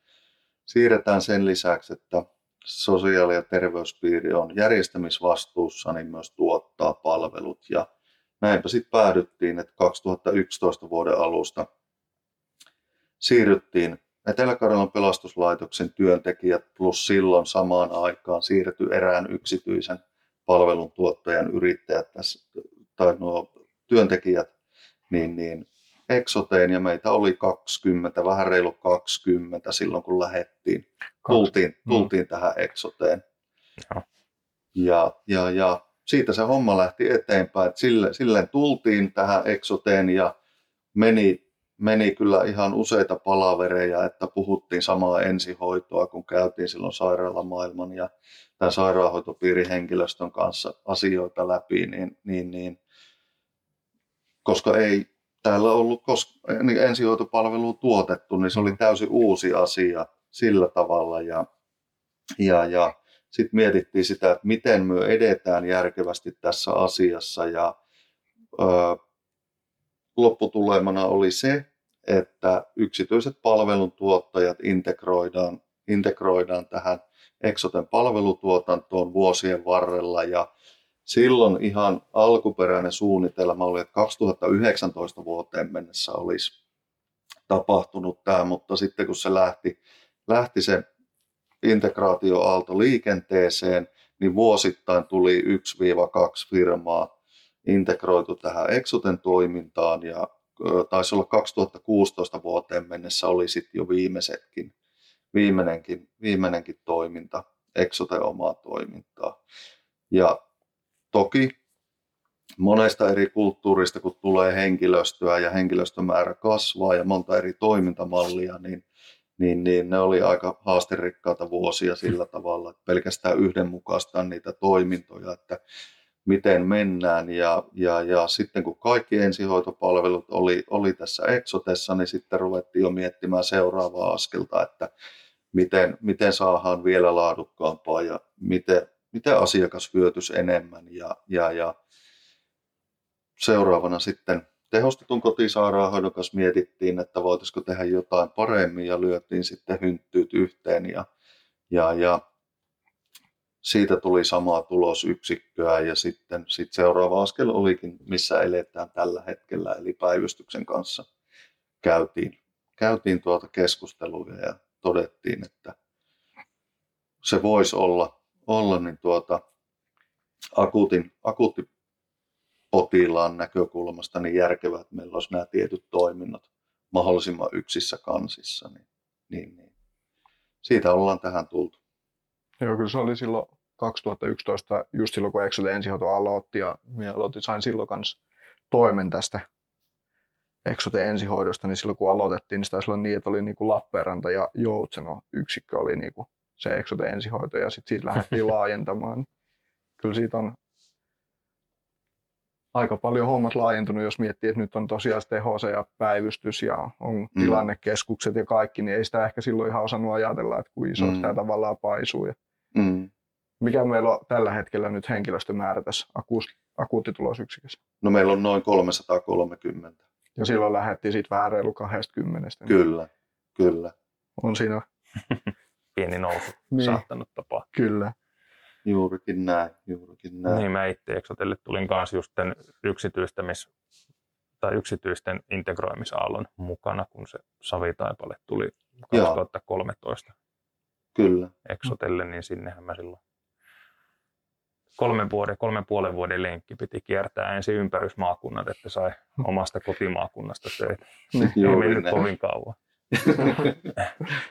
siirretään sen lisäksi, että sosiaali- ja terveyspiiri on järjestämisvastuussa, niin myös tuottaa palvelut. Ja näinpä sitten päädyttiin, että 2011 vuoden alusta siirryttiin Etelä-Karjalan pelastuslaitoksen työntekijät plus silloin samaan aikaan siirtyi erään yksityisen palveluntuottajan yrittäjät tai nuo työntekijät, niin, niin Exoteen ja meitä oli 20, vähän reilu 20 silloin kun lähettiin. Tultiin, tultiin mm. tähän Exoteen. Ja. Ja, ja, ja siitä se homma lähti eteenpäin. Sille, silleen tultiin tähän Exoteen ja meni meni kyllä ihan useita palavereja, että puhuttiin samaa ensihoitoa, kun käytiin silloin sairaalamaailman ja tämän sairaanhoitopiirin henkilöstön kanssa asioita läpi, niin, niin, niin koska ei täällä ollut kos- niin ensihoitopalvelua tuotettu, niin se oli täysin uusi asia sillä tavalla. Ja, ja, ja sitten mietittiin sitä, että miten me edetään järkevästi tässä asiassa. Ja lopputulemana oli se, että yksityiset palveluntuottajat integroidaan, integroidaan tähän Exoten palvelutuotantoon vuosien varrella. Ja silloin ihan alkuperäinen suunnitelma oli, että 2019 vuoteen mennessä olisi tapahtunut tämä, mutta sitten kun se lähti, lähti se integraatioaalto liikenteeseen, niin vuosittain tuli 1-2 firmaa integroitu tähän Exoten toimintaan ja taisi olla 2016 vuoteen mennessä oli sitten jo viimeisetkin, viimeinenkin, viimeinenkin toiminta, Exoten omaa toimintaa. Ja toki monesta eri kulttuurista, kun tulee henkilöstöä ja henkilöstömäärä kasvaa ja monta eri toimintamallia, niin, niin, niin ne oli aika haasterikkaita vuosia sillä tavalla, että pelkästään yhdenmukaistaa niitä toimintoja, että miten mennään. Ja, ja, ja sitten kun kaikki ensihoitopalvelut oli, oli tässä Exotessa, niin sitten ruvettiin jo miettimään seuraavaa askelta, että miten, miten saadaan vielä laadukkaampaa ja miten, miten asiakas hyötyisi enemmän. Ja, ja, ja seuraavana sitten tehostetun kotisairaanhoidon kanssa mietittiin, että voitaisiko tehdä jotain paremmin ja lyötiin sitten hynttyyt yhteen ja, ja, ja siitä tuli samaa tulosyksikköä ja sitten sit seuraava askel olikin, missä eletään tällä hetkellä, eli päivystyksen kanssa käytiin, käytiin tuota keskustelua ja todettiin, että se voisi olla, olla niin tuota, akuutin, akuutti potilaan näkökulmasta niin järkevää, että meillä olisi nämä tietyt toiminnot mahdollisimman yksissä kansissa. Niin, niin, niin. Siitä ollaan tähän tultu. Joo, kyllä se oli silloin 2011, just silloin kun Exote ensihoito aloitti ja minä aloitin, sain silloin kanssa toimen tästä Exote ensihoidosta, niin silloin kun aloitettiin, niin sitä olla niin, että oli niin kuin Lappeenranta ja Joutseno yksikkö oli niin kuin se Exote ensihoito ja sitten siitä lähdettiin laajentamaan. Kyllä siitä on aika paljon hommat laajentunut, jos miettii, että nyt on tosiaan teho ja päivystys ja on mm. tilannekeskukset ja kaikki, niin ei sitä ehkä silloin ihan osannut ajatella, että kuin iso mm. tämä tavallaan paisuu. Ja mm. Mikä meillä on tällä hetkellä nyt henkilöstömäärä tässä akuuttitulosyksikössä? No meillä on noin 330. Ja silloin lähdettiin siitä vähän reilu 20. Kyllä, kyllä. On siinä pieni nousu niin. saattanut tapaa. Kyllä. Juurikin näin, juurikin näin. Niin mä itse Exotelle tulin kanssa just tämän yksityistämis, tai yksityisten integroimisaallon mukana, kun se Savitaipale tuli 2013 Joo. Kyllä. Exotelle, niin sinnehän mä silloin kolmen vuoden, kolmen puolen vuoden lenkki piti kiertää ensin ympärysmaakunnat, että sai omasta kotimaakunnasta töitä. Niin, Ei mennyt kovin kauan.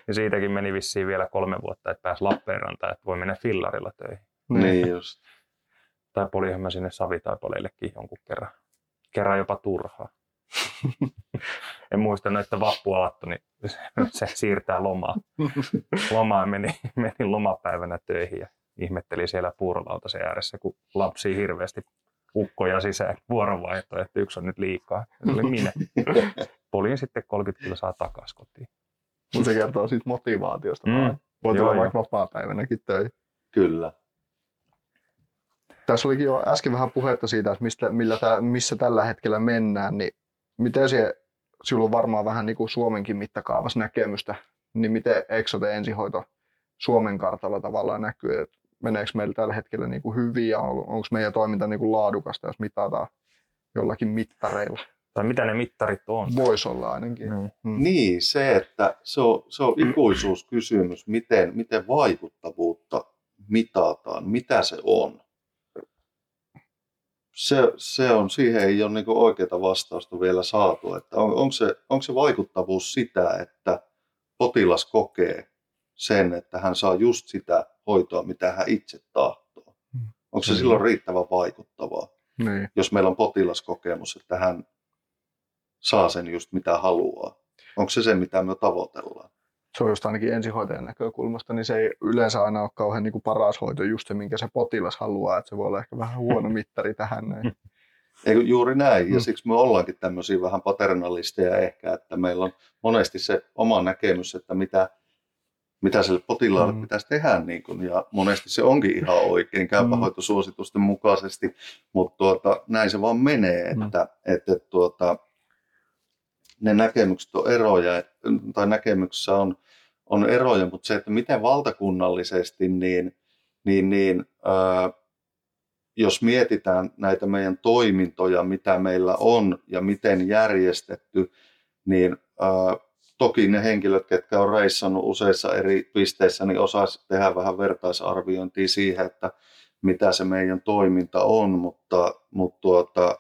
ja siitäkin meni vissiin vielä kolme vuotta, että pääsi Lappeenrantaan, että voi mennä fillarilla töihin. Niin just. Tai polihan mä sinne Savitaipaleellekin jonkun kerran. Kerran jopa turhaa. en muista että vappuaatto, niin se siirtää lomaa. Lomaa meni, meni lomapäivänä töihin ja ihmetteli siellä puurolautasen ääressä, kun lapsi hirveästi ukkoja sisään vuorovaihtoa, että yksi on nyt liikaa. Se oli minä. Poliin sitten 30 saa takaisin kotiin. Mutta se kertoo siitä motivaatiosta. Mm. Voi tulla vaikka vapaa-päivänäkin töihin. Kyllä. Tässä olikin jo äsken vähän puhetta siitä, että mistä, millä tää, missä tällä hetkellä mennään, niin miten se, sinulla on varmaan vähän niin kuin Suomenkin mittakaavassa näkemystä, niin miten Exote ensihoito Suomen kartalla tavallaan näkyy, että meneekö meillä tällä hetkellä niin kuin hyvin ja on, onko meidän toiminta niin kuin laadukasta, jos mitataan jollakin mittareilla. Tai mitä ne mittarit on? Voisi olla ainakin. Mm. Mm. Niin, se, että se on, se on ikuisuuskysymys, miten, miten vaikuttavuutta mitataan, mitä se on. Se, se on, siihen ei ole niin oikeaa vastausta vielä saatu, että on, onko, se, onko se vaikuttavuus sitä, että potilas kokee sen, että hän saa just sitä hoitoa, mitä hän itse tahtoo. Mm. Onko se mm. silloin riittävän vaikuttavaa, niin. jos meillä on potilaskokemus, että hän saa sen just mitä haluaa. Onko se se, mitä me tavoitellaan? Se on just ainakin ensihoitajan näkökulmasta, niin se ei yleensä aina ole kauhean niin kuin paras hoito just se, minkä se potilas haluaa. Että se voi olla ehkä vähän huono mittari tähän. Näin. Eikö, juuri näin, ja Mm. siksi me ollaankin tämmöisiä vähän paternalisteja ehkä, että meillä on monesti se oma näkemys, että mitä, mitä sille potilaalle Mm. pitäisi tehdä, niin kun, ja monesti se onkin ihan oikein käypähoitosuositusten mukaisesti, mutta tuota, näin se vaan menee, Mm. että, että tuota, ne näkemykset on eroja, tai näkemyksissä on, on eroja, mutta se, että miten valtakunnallisesti, niin, niin, niin ää, jos mietitään näitä meidän toimintoja, mitä meillä on ja miten järjestetty, niin ää, toki ne henkilöt, ketkä on reissannut useissa eri pisteissä, niin osaisi tehdä vähän vertaisarviointia siihen, että mitä se meidän toiminta on, mutta, mutta tuota,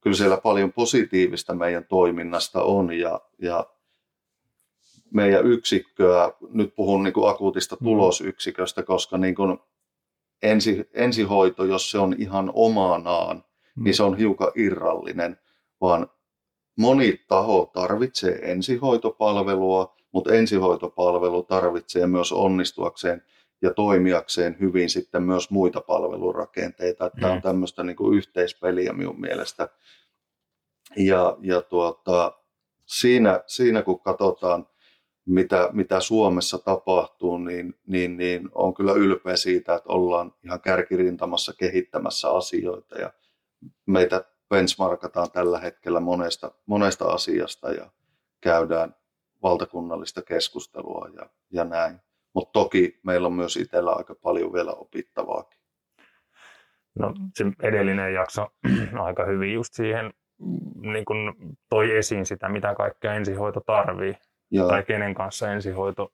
kyllä siellä paljon positiivista meidän toiminnasta on ja, ja meidän yksikköä, nyt puhun niin kuin akuutista Mm. tulosyksiköstä, koska niin kuin ensi, ensihoito, jos se on ihan omanaan, Mm. niin se on hiukan irrallinen, vaan moni taho tarvitsee ensihoitopalvelua, mutta ensihoitopalvelu tarvitsee myös onnistuakseen ja toimijakseen hyvin sitten myös muita palvelurakenteita. Tämä on Mm. tämmöistä niin kuin yhteispeliä minun mielestä. Ja, ja tuota, siinä, siinä kun katsotaan, mitä, mitä Suomessa tapahtuu, niin, niin, niin on kyllä ylpeä siitä, että ollaan ihan kärkirintamassa kehittämässä asioita ja meitä benchmarkataan tällä hetkellä monesta, monesta asiasta ja käydään valtakunnallista keskustelua ja, ja näin. Mutta toki meillä on myös itsellä aika paljon vielä opittavaakin. No se edellinen jakso aika hyvin just siihen niin kun toi esiin sitä, mitä kaikkea ensihoito tarvii Ja, tai kenen kanssa ensihoito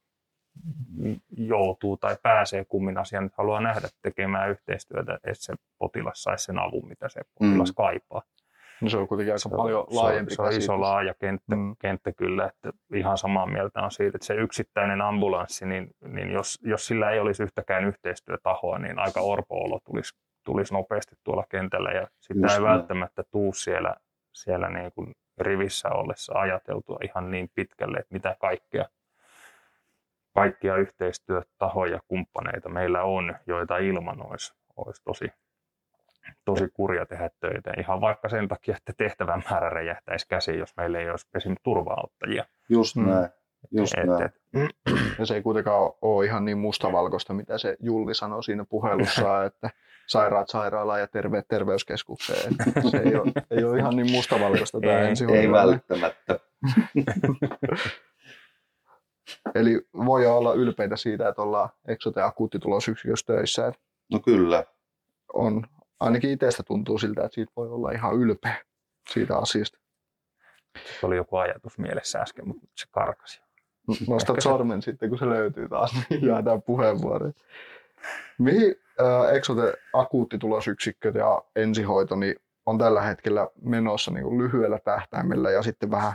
joutuu tai pääsee kummin asian nyt haluaa nähdä tekemään yhteistyötä, että se potilas saisi sen avun, mitä se potilas Mm. kaipaa. No se on kuitenkin aika Se on- paljon se on- laajempi Se on iso laaja kenttä, Mm. mm. kenttä kyllä, että ihan samaa mieltä on siitä, että se yksittäinen ambulanssi, niin, niin jos, jos sillä ei olisi yhtäkään yhteistyötahoa, niin aika orpo-olo tulisi, tulisi nopeasti tuolla kentällä ja sitä Just ei näin. välttämättä tuu siellä, siellä niin kuin rivissä ollessa ajateltua ihan niin pitkälle, että mitä kaikkea kaikkia yhteistyötahoja, kumppaneita meillä on, joita ilman olisi, olisi tosi, tosi kurja tehdä töitä. Ihan vaikka sen takia, että tehtävän määrä räjähtäisi käsiin, jos meillä ei olisi esimerkiksi turvauttajia. just Mm. näin. Just Et- näin. et- Ja se ei kuitenkaan ole ihan niin mustavalkoista, mitä se Julli sanoi siinä puhelussa, että sairaat sairaalaan ja terveet terveyskeskukseen. Se ei ole, ei ole ihan niin mustavalkoista tämä Ei- ensihoito. Ei välttämättä. Eli voi olla ylpeitä siitä, että ollaan Exote akuuttitulosyksikössä töissä. No kyllä. on, ainakin itsestä tuntuu siltä, että siitä voi olla ihan ylpeä siitä asiasta. Se oli joku ajatus mielessä äsken, mutta se karkasi. Nostat Ehkä se- sormen sitten, kun se löytyy taas, niin jaetaan puheenvuoroja. Mihin äh, Exote akuuttitulosyksikkö ja ensihoito niin on tällä hetkellä menossa niin kuin lyhyellä tähtäimellä ja sitten vähän,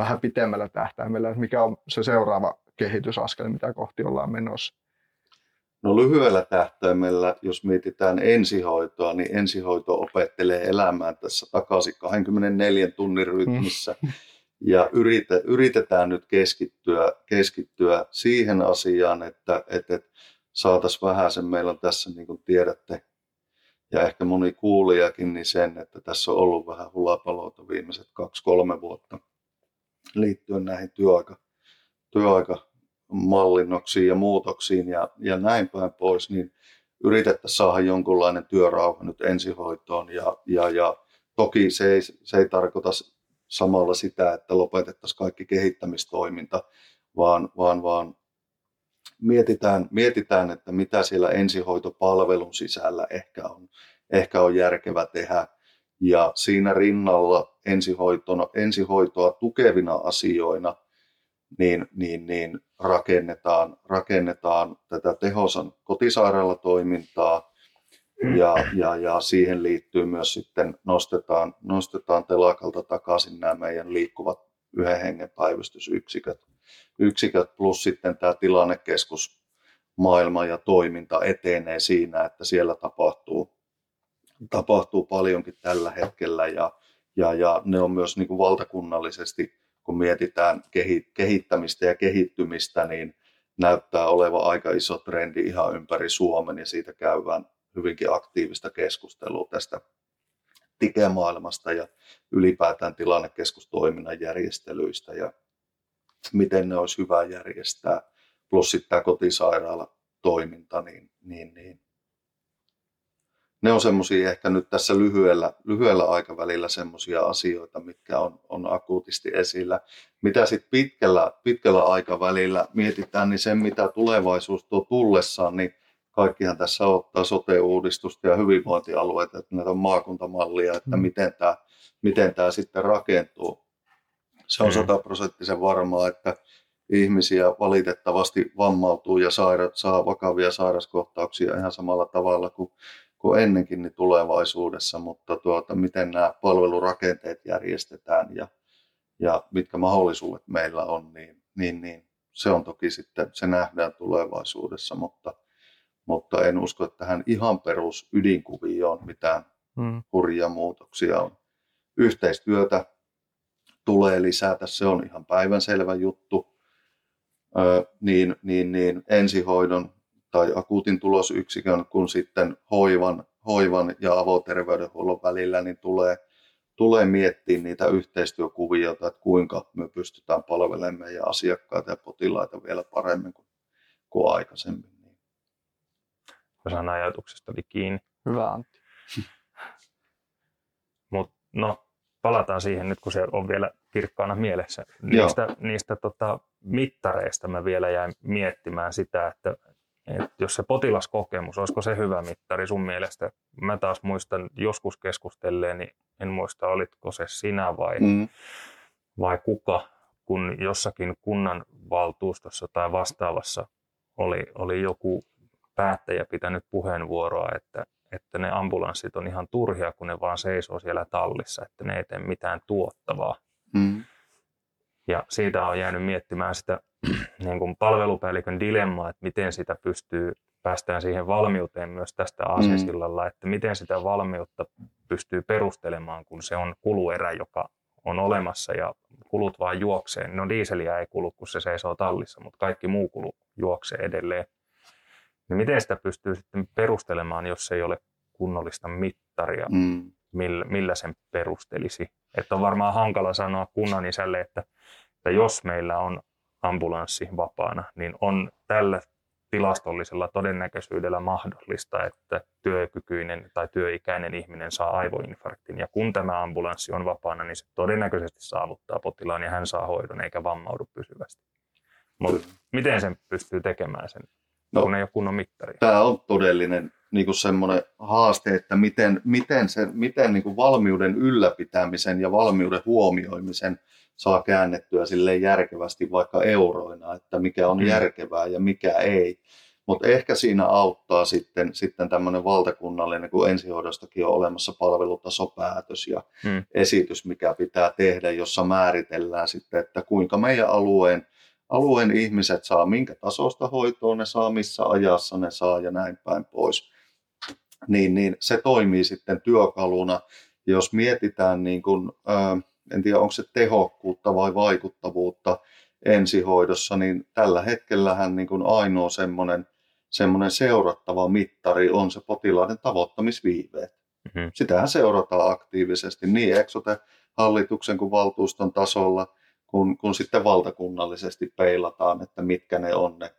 vähän pitemmällä tähtäimellä, että mikä on se seuraava kehitysaskel, mitä kohti ollaan menossa? No lyhyellä tähtäimellä, jos mietitään ensihoitoa, niin ensihoito opettelee elämään tässä takaisin 24 tunnin rytmissä. Ja yrite, yritetään nyt keskittyä, keskittyä siihen asiaan, että, että, että saataisiin vähän sen, meillä on tässä niin kuin tiedätte, ja ehkä moni kuulijakin, niin sen, että tässä on ollut vähän hulapaloita viimeiset kaksi-kolme vuotta liittyen näihin työaika, työaikamallinnoksiin ja muutoksiin ja, ja näin päin pois, niin yritettäisiin saada jonkunlainen työrauha nyt ensihoitoon ja, ja, ja toki se ei, se ei tarkoita samalla sitä, että lopetettaisiin kaikki kehittämistoiminta, vaan, vaan, vaan mietitään, mietitään, että mitä siellä ensihoitopalvelun sisällä ehkä on, ehkä on järkevä tehdä. Ja siinä rinnalla ensihoitona, ensihoitoa tukevina asioina niin, niin, niin rakennetaan, rakennetaan tätä tehosan kotisairaalatoimintaa ja, ja, ja siihen liittyy myös sitten nostetaan, nostetaan telakalta takaisin nämä meidän liikkuvat yhden hengen päivystysyksiköt yksiköt plus sitten tämä tilannekeskus maailma ja toiminta etenee siinä, että siellä tapahtuu, tapahtuu paljonkin tällä hetkellä ja, ja, ja ne on myös niin kuin valtakunnallisesti, kun mietitään kehittämistä ja kehittymistä, niin näyttää olevan aika iso trendi ihan ympäri Suomen ja siitä käydään hyvinkin aktiivista keskustelua tästä, tikemaailmasta ja ylipäätään tilannekeskustoiminnan järjestelyistä ja miten ne olisi hyvä järjestää, plus sitten tämä kotisairaalatoiminta, niin, niin, niin ne on semmoisia ehkä nyt tässä lyhyellä, lyhyellä aikavälillä semmoisia asioita, mitkä on, on akuutisti esillä. Mitä sitten pitkällä, pitkällä aikavälillä mietitään, niin sen mitä tulevaisuus tuo tullessaan, niin kaikkihan tässä ottaa sote-uudistusta ja hyvinvointialueita, että näitä maakuntamallia, että mm. miten tämä miten tämä sitten rakentuu. Se on mm. sataprosenttisen varmaa, että ihmisiä valitettavasti vammautuu ja saa vakavia sairaskohtauksia ihan samalla tavalla kuin kuin ennenkin niin tulevaisuudessa, mutta tuota, miten nämä palvelurakenteet järjestetään ja, ja mitkä mahdollisuudet meillä on, niin, niin, niin se on toki sitten, se nähdään tulevaisuudessa, mutta, mutta en usko, että tähän ihan perus ydinkuvioon mitään hmm. hurjia muutoksia on. Yhteistyötä tulee lisätä, se on ihan päivänselvä juttu. Ö, niin, niin, niin ensihoidon tai akuutin tulosyksikön kuin sitten hoivan, hoivan ja avoterveydenhuollon välillä, niin tulee, tulee miettiä niitä yhteistyökuvioita, että kuinka me pystytään palvelemaan meidän asiakkaita ja potilaita vielä paremmin kuin, kuin aikaisemmin. Mä saan ajatuksestani kiinni. Hyvä Antti. Mut, no, palataan siihen nyt, kun se on vielä kirkkaana mielessä. Niistä, niistä tota, mittareista mä vielä jäin miettimään sitä, että et jos se potilaskokemus, olisiko se hyvä mittari sun mielestä? Mä taas muistan joskus keskustelleen, niin en muista, olitko se sinä vai, mm. vai kuka, kun jossakin kunnan valtuustossa tai vastaavassa oli, oli joku päättäjä pitänyt puheenvuoroa, että, että ne ambulanssit on ihan turhia, kun ne vaan seisoo siellä tallissa, että ne ei tee mitään tuottavaa. Mm. Ja siitä on jäänyt miettimään sitä niin kuin palvelupäällikön dilemmaa, että miten sitä pystyy, päästään siihen valmiuteen myös tästä asesillalla, mm. että miten sitä valmiutta pystyy perustelemaan, kun se on kuluerä, joka on olemassa ja kulut vaan juoksee. No diiseliä ei kulu, kun se seisoo tallissa, mutta kaikki muu kulu juoksee edelleen. Niin miten sitä pystyy sitten perustelemaan, jos ei ole kunnollista mittaria, mm. millä, millä sen perustelisi? Että on varmaan hankala sanoa kunnan isälle, että, että jos meillä on ambulanssi vapaana, niin on tällä tilastollisella todennäköisyydellä mahdollista, että työkykyinen tai työikäinen ihminen saa aivoinfarktin. Ja kun tämä ambulanssi on vapaana, niin se todennäköisesti saavuttaa potilaan ja hän saa hoidon eikä vammaudu pysyvästi. Mutta miten sen pystyy tekemään sen, no, kun ei ole kunnon mittari? Tämä on todellinen niin kuin semmoinen haaste, että miten, miten, sen, miten niin kuin valmiuden ylläpitämisen ja valmiuden huomioimisen saa käännettyä sille järkevästi vaikka euroina, että mikä on mm. järkevää ja mikä ei. Mutta ehkä siinä auttaa sitten, sitten tämmöinen valtakunnallinen, kun ensihoidostakin on olemassa palvelutasopäätös ja mm. esitys, mikä pitää tehdä, jossa määritellään sitten, että kuinka meidän alueen, alueen ihmiset saa, minkä tasosta hoitoa ne saa, missä ajassa ne saa ja näin päin pois. Niin, niin se toimii sitten työkaluna. Jos mietitään niin kuin, äh, en tiedä onko se tehokkuutta vai vaikuttavuutta ensihoidossa, niin tällä hetkellähän niin kuin ainoa semmoinen, semmoinen seurattava mittari on se potilaiden tavoittamisviiveet. Mm-hmm. Sitähän seurataan aktiivisesti niin Exote-hallituksen kuin valtuuston tasolla, kun, kun sitten valtakunnallisesti peilataan, että mitkä ne on ne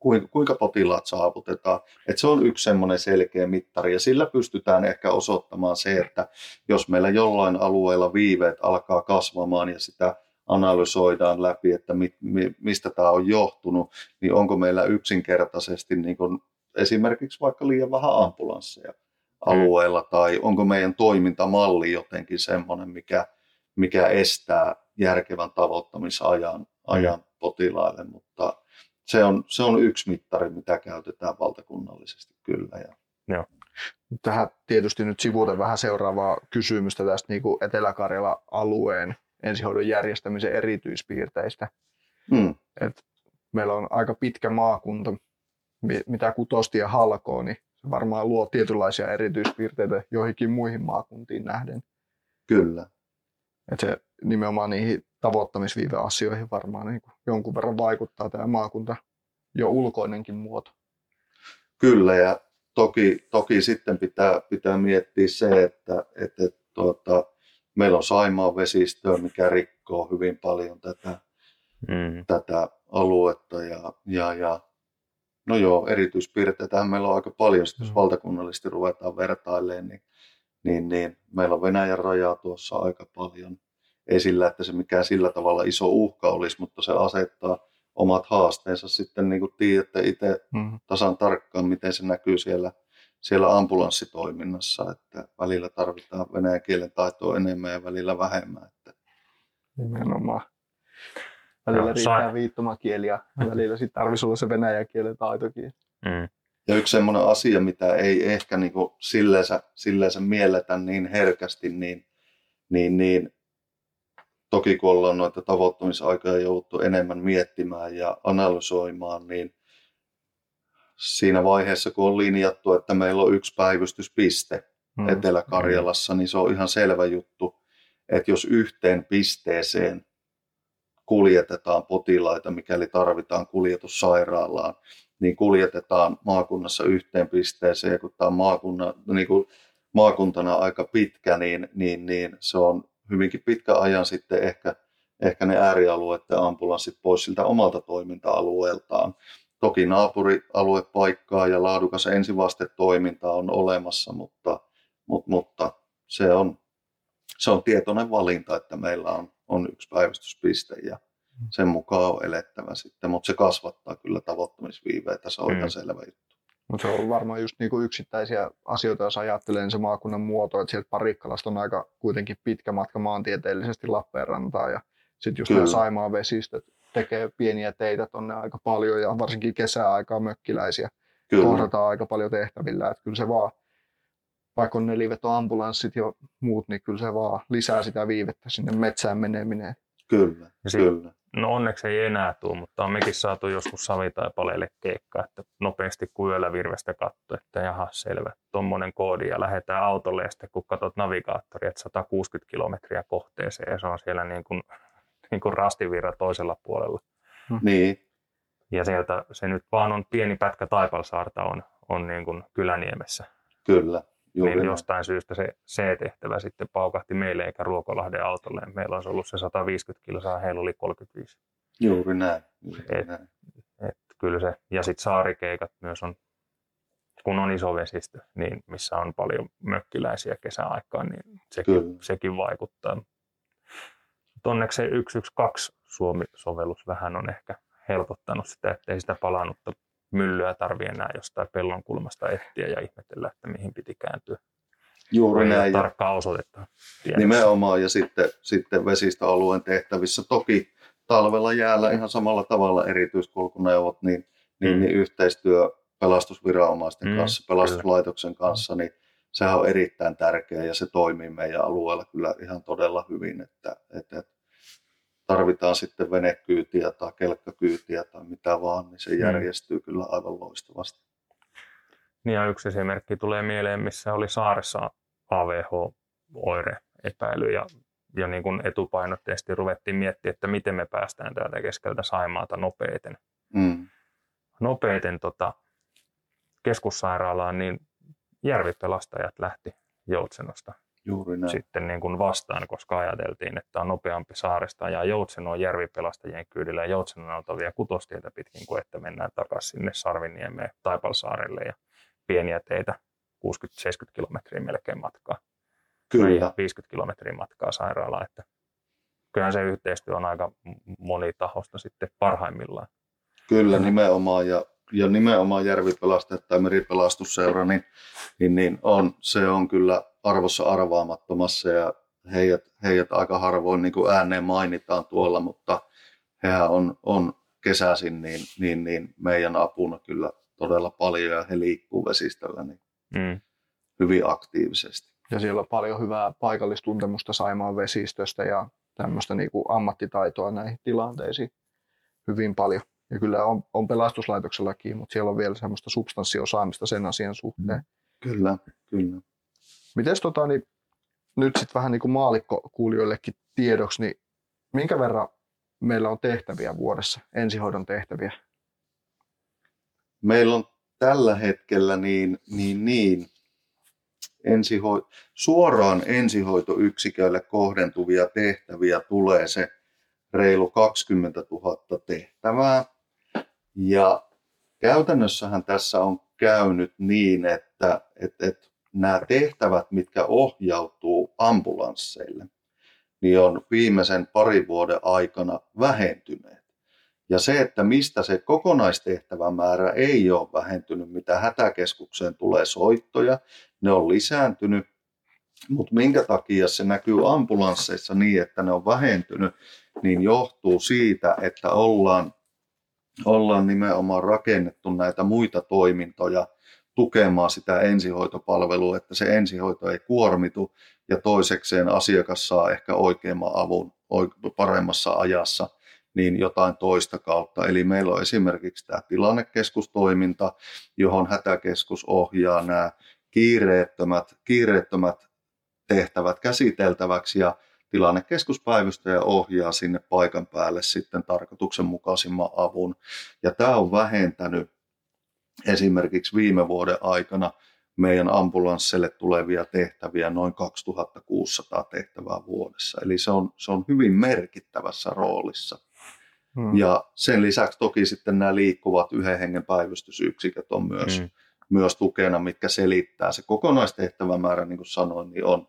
kuinka, potilaat saavutetaan. Et se on yksi semmoinen selkeä mittari ja sillä pystytään ehkä osoittamaan se, että jos meillä jollain alueella viiveet alkaa kasvamaan ja sitä analysoidaan läpi, että mi, mi, mistä tämä on johtunut, niin onko meillä yksinkertaisesti niin kun esimerkiksi vaikka liian vähän ambulansseja alueella tai onko meidän toimintamalli jotenkin semmoinen, mikä, mikä estää järkevän tavoittamisajan ajan potilaille, mutta se on, se on yksi mittari, mitä käytetään valtakunnallisesti kyllä. Ja. Joo. Tähän tietysti nyt sivuuten vähän seuraavaa kysymystä tästä niin kuin Etelä-Karjala alueen ensihoidon järjestämisen erityispiirteistä. Mm. Et meillä on aika pitkä maakunta, mitä kutostia halkoo, niin se varmaan luo tietynlaisia erityispiirteitä joihinkin muihin maakuntiin nähden. Kyllä. Et se nimenomaan niihin tavoittamisviiveasioihin varmaan niin kuin jonkun verran vaikuttaa tämä maakunta jo ulkoinenkin muoto. Kyllä, ja toki, toki sitten pitää, pitää miettiä se, että, että, että tuota, meillä on Saimaan vesistöä, mikä rikkoo hyvin paljon tätä, mm. tätä aluetta ja, ja, ja no joo, erityispiirteitä meillä on aika paljon, jos mm. valtakunnallisesti ruvetaan vertailemaan, niin, niin, niin meillä on Venäjän rajaa tuossa aika paljon. Ei sillä, että se mikään sillä tavalla iso uhka olisi, mutta se asettaa omat haasteensa sitten, niin kuin tiedätte itse mm. tasan tarkkaan, miten se näkyy siellä, siellä ambulanssitoiminnassa, että välillä tarvitaan venäjän kielen taitoa enemmän ja välillä vähemmän. Että... Nimenomaan. Välillä no, riittää sai. viittomakieli ja välillä sitten tarvitsisi olla se venäjän kielen taitokin. Mm. Ja yksi semmoinen asia, mitä ei ehkä niin kuin silleensä, silleensä mielletä niin herkästi, niin, niin, niin toki kun ollaan noita tavoittamisaikoja jouduttu enemmän miettimään ja analysoimaan, niin siinä vaiheessa, kun on linjattu, että meillä on yksi päivystyspiste mm. Etelä-Karjalassa, niin se on ihan selvä juttu, että jos yhteen pisteeseen kuljetetaan potilaita, mikäli tarvitaan kuljetus sairaalaan, niin kuljetetaan maakunnassa yhteen pisteeseen, ja kun tämä on maakunna, niin kuin maakuntana aika pitkä, niin, niin, niin se on hyvinkin pitkä ajan sitten ehkä, ehkä ne äärialueiden ambulanssit pois siltä omalta toiminta-alueeltaan. Toki naapurialuepaikkaa ja laadukas ensivastetoiminta on olemassa, mutta, mutta, mutta se, on, se on tietoinen valinta, että meillä on, on yksi päivystyspiste ja sen mukaan on elettävä sitten, mutta se kasvattaa kyllä tavoittamisviiveitä, se on mm. ihan selvä juttu. Mutta se on varmaan just niinku yksittäisiä asioita, jos ajattelee niin se maakunnan muoto, että sieltä Parikkalasta on aika kuitenkin pitkä matka maantieteellisesti Lappeenrantaan ja sitten just Kyllä. nämä Saimaan vesistöt tekee pieniä teitä tonne aika paljon ja varsinkin kesäaikaa mökkiläisiä kyllä. kohdataan aika paljon tehtävillä, että kyllä se vaan, vaikka on ne ambulanssit ja muut, niin kyllä se vaan lisää sitä viivettä sinne metsään meneminen. Kyllä, kyllä. No onneksi ei enää tule, mutta on mekin saatu joskus savitaipaleille keikkaa, että nopeasti kun yöllä virvestä katto, että jaha selvä, tuommoinen koodi ja lähdetään autolle ja sitten kun katsot navigaattori, että 160 kilometriä kohteeseen ja se on siellä niin kuin, niin kuin rastivirra toisella puolella. Hmm. Niin. Ja sieltä se nyt vaan on pieni pätkä Taipalsaarta on, on niin kuin Kyläniemessä. Kyllä. Juuri niin jostain syystä se C-tehtävä sitten paukahti meille eikä Ruokolahden autolle. Meillä olisi ollut se 150 kilsaa, heillä oli 35. Juuri näin. Juuri et, näin. Et, kyllä se. Ja sitten saarikeikat myös on, kun on iso vesistö, niin missä on paljon mökkiläisiä kesäaikaan, niin sekin, sekin vaikuttaa. Onneksi se 112 Suomi-sovellus vähän on ehkä helpottanut sitä, ettei sitä palannutta myllyä tarvi enää jostain pellon kulmasta etsiä ja ihmetellä, että mihin piti kääntyä. Juuri näin. Tarkkaa osoitetta. Tiedossa. Nimenomaan ja sitten, sitten vesistöalueen tehtävissä. Toki talvella jäällä ihan samalla tavalla erityiskulkuneuvot, niin, niin, mm. niin yhteistyö pelastusviranomaisten mm, kanssa, pelastuslaitoksen kyllä. kanssa, niin sehän on erittäin tärkeä ja se toimii meidän alueella kyllä ihan todella hyvin, että, että tarvitaan sitten venekyytiä tai kelkkakyytiä tai mitä vaan, niin se mm. järjestyy mm. kyllä aivan loistavasti. Niin ja yksi esimerkki tulee mieleen, missä oli saaressa AVH-oire epäily ja, ja niin kuin etupainotteisesti ruvettiin miettimään, että miten me päästään täältä keskeltä Saimaata nopeiten. Mm. Nopeiten tota, keskussairaalaan, niin järvipelastajat lähti Joutsenosta Juuri näin. sitten niin kuin vastaan, koska ajateltiin, että on nopeampi saaresta ja Joutsenoon järvipelastajien kyydillä ja on vielä kutostietä pitkin kuin että mennään takaisin sinne Sarviniemeen Taipalsaarelle ja pieniä teitä 60-70 kilometriä melkein matkaa. Kyllä. 50 kilometriä matkaa sairaalaan, että kyllähän se yhteistyö on aika monitahosta sitten parhaimmillaan. Kyllä, nimenomaan. Ja, ja nimenomaan järvipelastajat tai meripelastusseura, niin, niin, niin on, se on kyllä arvossa arvaamattomassa ja heidät, heidät aika harvoin niin kuin ääneen mainitaan tuolla, mutta hehän on, on kesäisin niin, niin, niin meidän apuna kyllä todella paljon ja he liikkuu vesistöllä niin mm. hyvin aktiivisesti. Ja siellä on paljon hyvää paikallistuntemusta Saimaan vesistöstä ja tämmöistä niin kuin ammattitaitoa näihin tilanteisiin hyvin paljon. Ja kyllä on, on pelastuslaitoksellakin, mutta siellä on vielä semmoista substanssiosaamista sen asian suhteen. Kyllä, kyllä. Mites tota, niin, nyt sitten vähän niin kuin maalikkokuulijoillekin tiedoksi, niin minkä verran meillä on tehtäviä vuodessa, ensihoidon tehtäviä? Meillä on tällä hetkellä niin, niin, niin ensiho- suoraan ensihoitoyksiköille kohdentuvia tehtäviä tulee se reilu 20 000 tehtävää. Ja käytännössähän tässä on käynyt niin, että, että, että nämä tehtävät, mitkä ohjautuu ambulansseille, niin on viimeisen parin vuoden aikana vähentyneet. Ja se, että mistä se kokonaistehtävän määrä ei ole vähentynyt, mitä hätäkeskukseen tulee soittoja, ne on lisääntynyt, mutta minkä takia se näkyy ambulansseissa niin, että ne on vähentynyt, niin johtuu siitä, että ollaan, ollaan nimenomaan rakennettu näitä muita toimintoja tukemaan sitä ensihoitopalvelua, että se ensihoito ei kuormitu ja toisekseen asiakas saa ehkä oikeamman avun paremmassa ajassa niin jotain toista kautta. Eli meillä on esimerkiksi tämä tilannekeskustoiminta, johon hätäkeskus ohjaa nämä kiireettömät, kiireettömät tehtävät käsiteltäväksi ja tilannekeskuspäivystäjä ohjaa sinne paikan päälle sitten tarkoituksenmukaisimman avun. Ja tämä on vähentänyt esimerkiksi viime vuoden aikana meidän ambulanssille tulevia tehtäviä noin 2600 tehtävää vuodessa. Eli se on, se on hyvin merkittävässä roolissa. Hmm. Ja sen lisäksi toki sitten nämä liikkuvat yhden hengen päivystysyksiköt on myös, hmm. myös tukena, mitkä selittää. Se kokonaistehtävämäärä, niin kuin sanoin, niin on,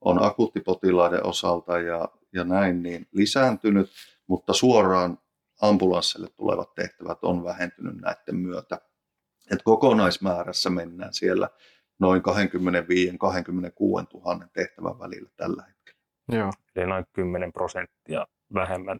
on akuuttipotilaiden osalta ja, ja näin niin lisääntynyt, mutta suoraan ambulanssille tulevat tehtävät on vähentynyt näiden myötä. Et kokonaismäärässä mennään siellä noin 25-26 000 tehtävän välillä tällä hetkellä. Joo. Eli noin 10 prosenttia vähemmän,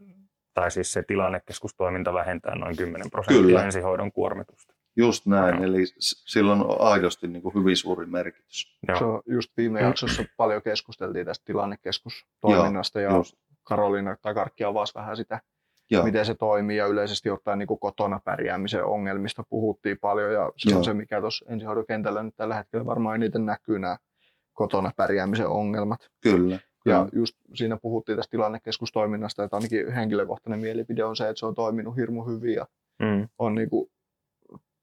tai siis se tilannekeskustoiminta vähentää noin 10 prosenttia Kyllä. ensihoidon kuormitusta. Just näin, no. eli silloin on aidosti niin kuin hyvin suuri merkitys. Joo. Se on just viime jaksossa paljon keskusteltiin tästä tilannekeskustoiminnasta Joo, ja just. Karoliina Takarkki avasi vähän sitä Joo. miten se toimii ja yleisesti ottaen niin kuin kotona pärjäämisen ongelmista puhuttiin paljon ja se Joo. on se, mikä tuossa ensihoidokentällä nyt tällä hetkellä varmaan eniten näkyy nämä kotona pärjäämisen ongelmat. Kyllä. Ja just siinä puhuttiin tästä tilannekeskustoiminnasta, että ainakin henkilökohtainen mielipide on se, että se on toiminut hirmu hyvin ja mm. on niin kuin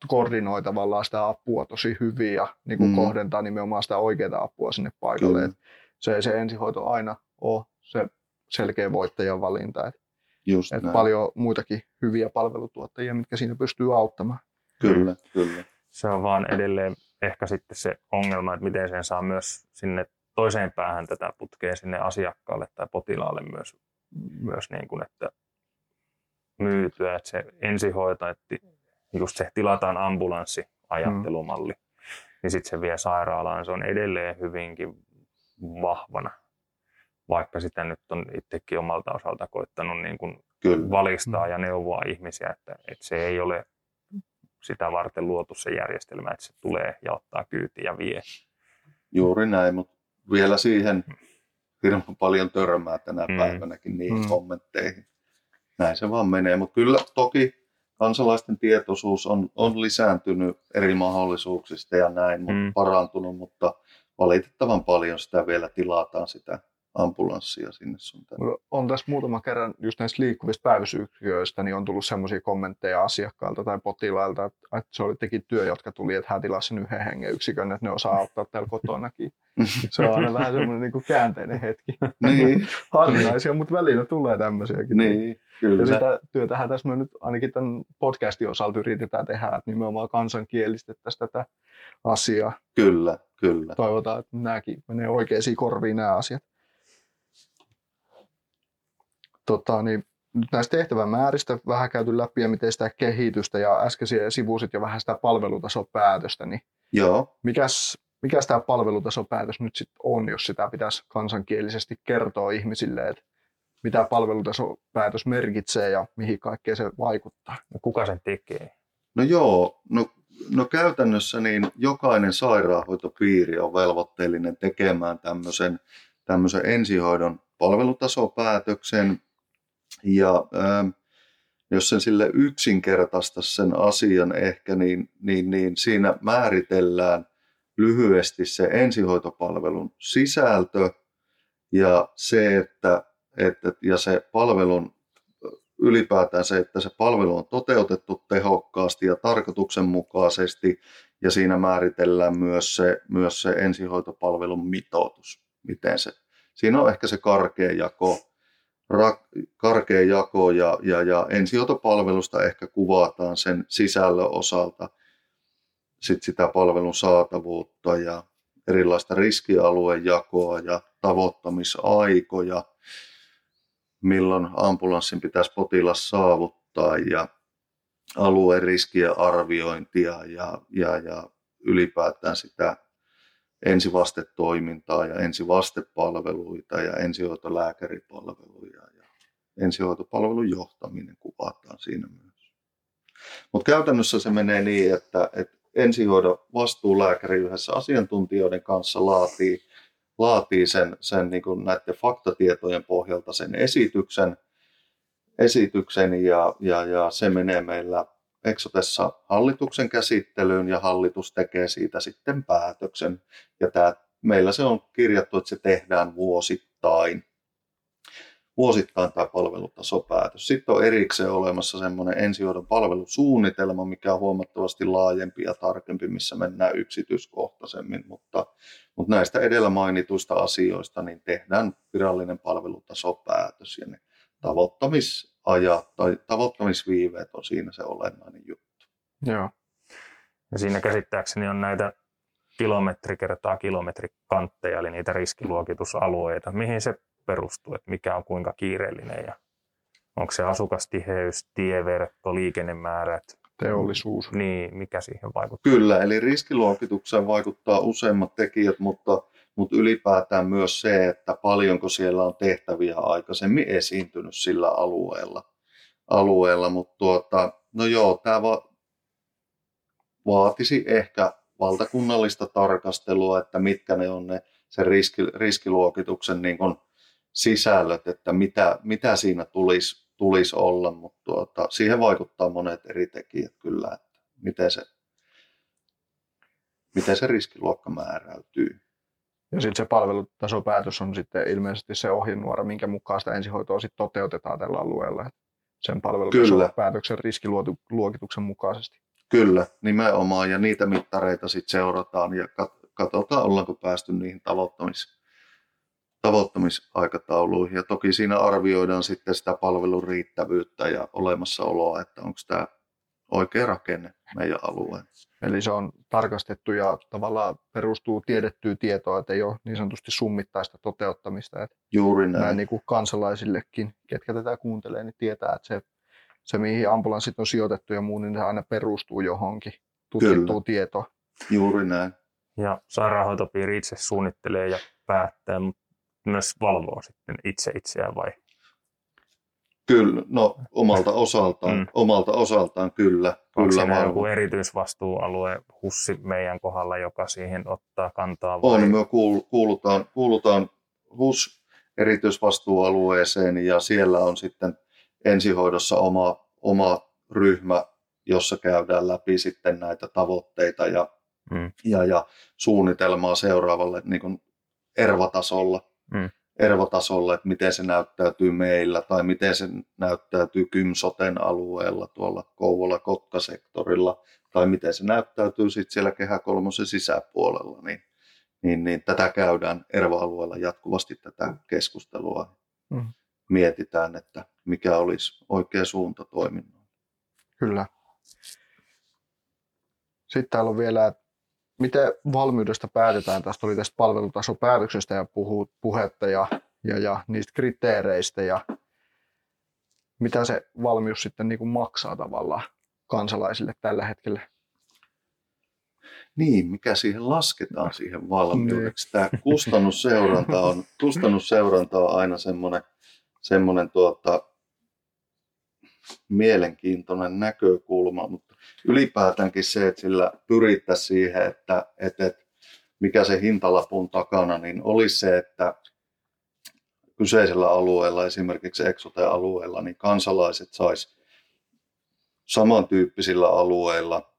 koordinoi tavallaan sitä apua tosi hyvin ja niin kuin mm. kohdentaa nimenomaan sitä oikeaa apua sinne paikalle. Että se, se ensihoito aina on se selkeä voittajan valinta. Että Just että paljon muitakin hyviä palvelutuottajia, mitkä siinä pystyy auttamaan. Kyllä, kyllä. Se on vaan edelleen ehkä sitten se ongelma, että miten sen saa myös sinne toiseen päähän tätä putkea sinne asiakkaalle tai potilaalle myös, myös niin kuin, että myytyä, että se ensihoito, että just se tilataan ambulanssi ajattelumalli, mm. niin sitten se vie sairaalaan, se on edelleen hyvinkin vahvana vaikka sitä nyt on itsekin omalta osalta koittanut niin kuin Kyllä. valistaa mm. ja neuvoa ihmisiä, että, että se ei ole sitä varten luotu se järjestelmä, että se tulee ja ottaa kyyti ja vie. Juuri näin, mutta vielä siihen hirveän paljon törmää tänä mm. päivänäkin niihin mm. kommentteihin. Näin se vaan menee, mutta kyllä toki kansalaisten tietoisuus on, on lisääntynyt eri mahdollisuuksista ja näin, mutta mm. parantunut, mutta valitettavan paljon sitä vielä tilataan sitä ambulanssia sinne sun tänne. On tässä muutama kerran just näistä liikkuvista päivystyksiköistä, niin on tullut semmoisia kommentteja asiakkailta tai potilailta, että, että se oli teki työ, jotka tuli, että hän tilasi sen yhden hengen yksikön, että ne osaa auttaa täällä kotonakin. Se on aina vähän semmoinen niin kuin käänteinen hetki. Niin. Harvinaisia, mutta välillä tulee tämmöisiäkin. Niin, kyllä. Ja sitä työtähän tässä me nyt ainakin tämän podcastin osalta yritetään tehdä, että nimenomaan kansankielistettäisiin tätä asiaa. Kyllä, kyllä. Toivotaan, että nämäkin menee oikeisiin korviin nämä asiat tota, niin nyt näistä tehtävämääristä vähän käyty läpi ja miten sitä kehitystä ja äsken sivusit jo vähän sitä palvelutasopäätöstä, niin Joo. Mikäs, mikäs tämä palvelutasopäätös nyt sitten on, jos sitä pitäisi kansankielisesti kertoa ihmisille, että mitä palvelutasopäätös merkitsee ja mihin kaikkeen se vaikuttaa? No kuka sen tekee? No joo, no, no käytännössä niin jokainen sairaanhoitopiiri on velvoitteellinen tekemään tämmöisen, tämmöisen ensihoidon palvelutasopäätöksen, ja ähm, jos sen sille yksinkertaista sen asian ehkä, niin, niin, niin siinä määritellään lyhyesti se ensihoitopalvelun sisältö ja se, että, että ja se palvelun ylipäätään se, että se palvelu on toteutettu tehokkaasti ja tarkoituksenmukaisesti ja siinä määritellään myös se, myös se ensihoitopalvelun mitoitus, miten se, siinä on ehkä se karkea jako, ra, karkea jako ja, ja, ja ensihoitopalvelusta ehkä kuvataan sen sisällön osalta sit sitä palvelun saatavuutta ja erilaista riskialuejakoa ja tavoittamisaikoja, milloin ambulanssin pitäisi potilas saavuttaa ja alueen riskien arviointia ja, ja, ja ylipäätään sitä ensivastetoimintaa ja ensivastepalveluita ja ensihoitolääkäripalveluja ja ensihoitopalvelun johtaminen kuvataan siinä myös. Mutta käytännössä se menee niin, että, että ensihoidon vastuulääkäri yhdessä asiantuntijoiden kanssa laatii, laatii sen, sen niin kuin näiden faktatietojen pohjalta sen esityksen, esityksen ja, ja, ja se menee meillä Exotessa hallituksen käsittelyyn ja hallitus tekee siitä sitten päätöksen. Ja tämä, meillä se on kirjattu, että se tehdään vuosittain vuosittain tämä palvelutasopäätös. Sitten on erikseen olemassa semmoinen ensihoidon palvelusuunnitelma, mikä on huomattavasti laajempi ja tarkempi, missä mennään yksityiskohtaisemmin, mutta, mutta näistä edellä mainituista asioista niin tehdään virallinen palvelutasopäätös ja ne tavoittamisajat tai tavoittamisviiveet on siinä se olennainen juttu. Joo. Ja siinä käsittääkseni on näitä kilometri kertaa kilometrikantteja, eli niitä riskiluokitusalueita. Mihin se perustuu, että mikä on kuinka kiireellinen ja onko se asukastiheys, tieverkko, liikennemäärät, Teollisuus. niin mikä siihen vaikuttaa? Kyllä, eli riskiluokitukseen vaikuttaa useimmat tekijät, mutta, mutta ylipäätään myös se, että paljonko siellä on tehtäviä aikaisemmin esiintynyt sillä alueella. alueella. Mutta tuota, no joo, tämä va- vaatisi ehkä valtakunnallista tarkastelua, että mitkä ne on ne sen riski, riskiluokituksen niin kuin sisällöt, että mitä, mitä siinä tulisi, tulisi olla, mutta tuota, siihen vaikuttaa monet eri tekijät kyllä, että miten se, miten se riskiluokka määräytyy. Ja sitten se palvelutasopäätös on sitten ilmeisesti se ohjenuora, minkä mukaan sitä ensihoitoa sitten toteutetaan tällä alueella. Sen palvelutasopäätöksen riskiluokituksen mukaisesti. Kyllä, nimenomaan. Ja niitä mittareita sitten seurataan ja katsotaan, ollaanko päästy niihin tavoittamis, tavoittamisaikatauluihin. Ja toki siinä arvioidaan sitten sitä palvelun riittävyyttä ja olemassaoloa, että onko tämä oikea rakenne meidän alueen. Eli se on tarkastettu ja tavallaan perustuu tiedettyä tietoa, että ei ole niin sanotusti summittaista toteuttamista. Että Juuri näin. näin niin kuin kansalaisillekin, ketkä tätä kuuntelee, niin tietää, että se, se mihin ambulanssit on sijoitettu ja muu, niin se aina perustuu johonkin tutkittuun tietoon. Juuri näin. Ja sairaanhoitopiiri itse suunnittelee ja päättää, mutta myös valvoo sitten itse itseään vai? Kyllä, no omalta osaltaan, Mm. omalta osaltaan kyllä. Onko kyllä siinä joku erityisvastuualue, hussi meidän kohdalla, joka siihen ottaa kantaa? Vai? On, me kuul- kuulutaan, kuulutaan HUS erityisvastuualueeseen ja siellä on sitten ensihoidossa oma, oma ryhmä, jossa käydään läpi sitten näitä tavoitteita ja, Mm. ja, ja suunnitelmaa seuraavalle niin kuin ervatasolla. Mm. Ervatasolla, että miten se näyttäytyy meillä tai miten se näyttäytyy Kymsoten alueella tuolla Kouvola-Kotka-sektorilla tai miten se näyttäytyy sitten siellä Kehä Kolmosen sisäpuolella, niin, niin, niin tätä käydään erva-alueella jatkuvasti tätä keskustelua. Mm. Mietitään, että mikä olisi oikea suunta toiminnoille. Kyllä. Sitten täällä on vielä, että miten valmiudesta päätetään. Tästä oli tästä palvelutasopäätöksestä ja puhu, puhetta ja, ja, ja niistä kriteereistä ja mitä se valmius sitten niin kuin maksaa tavallaan kansalaisille tällä hetkellä. Niin, mikä siihen lasketaan siihen valmiudeksi. Tämä kustannusseuranta on, kustannusseuranta on aina semmoinen, semmoinen tuota, mielenkiintoinen näkökulma, mutta ylipäätäänkin se, että sillä pyrittäisiin siihen, että, että, että mikä se hintalapun takana, niin olisi se, että kyseisellä alueella, esimerkiksi Exote-alueella, niin kansalaiset sais samantyyppisillä alueilla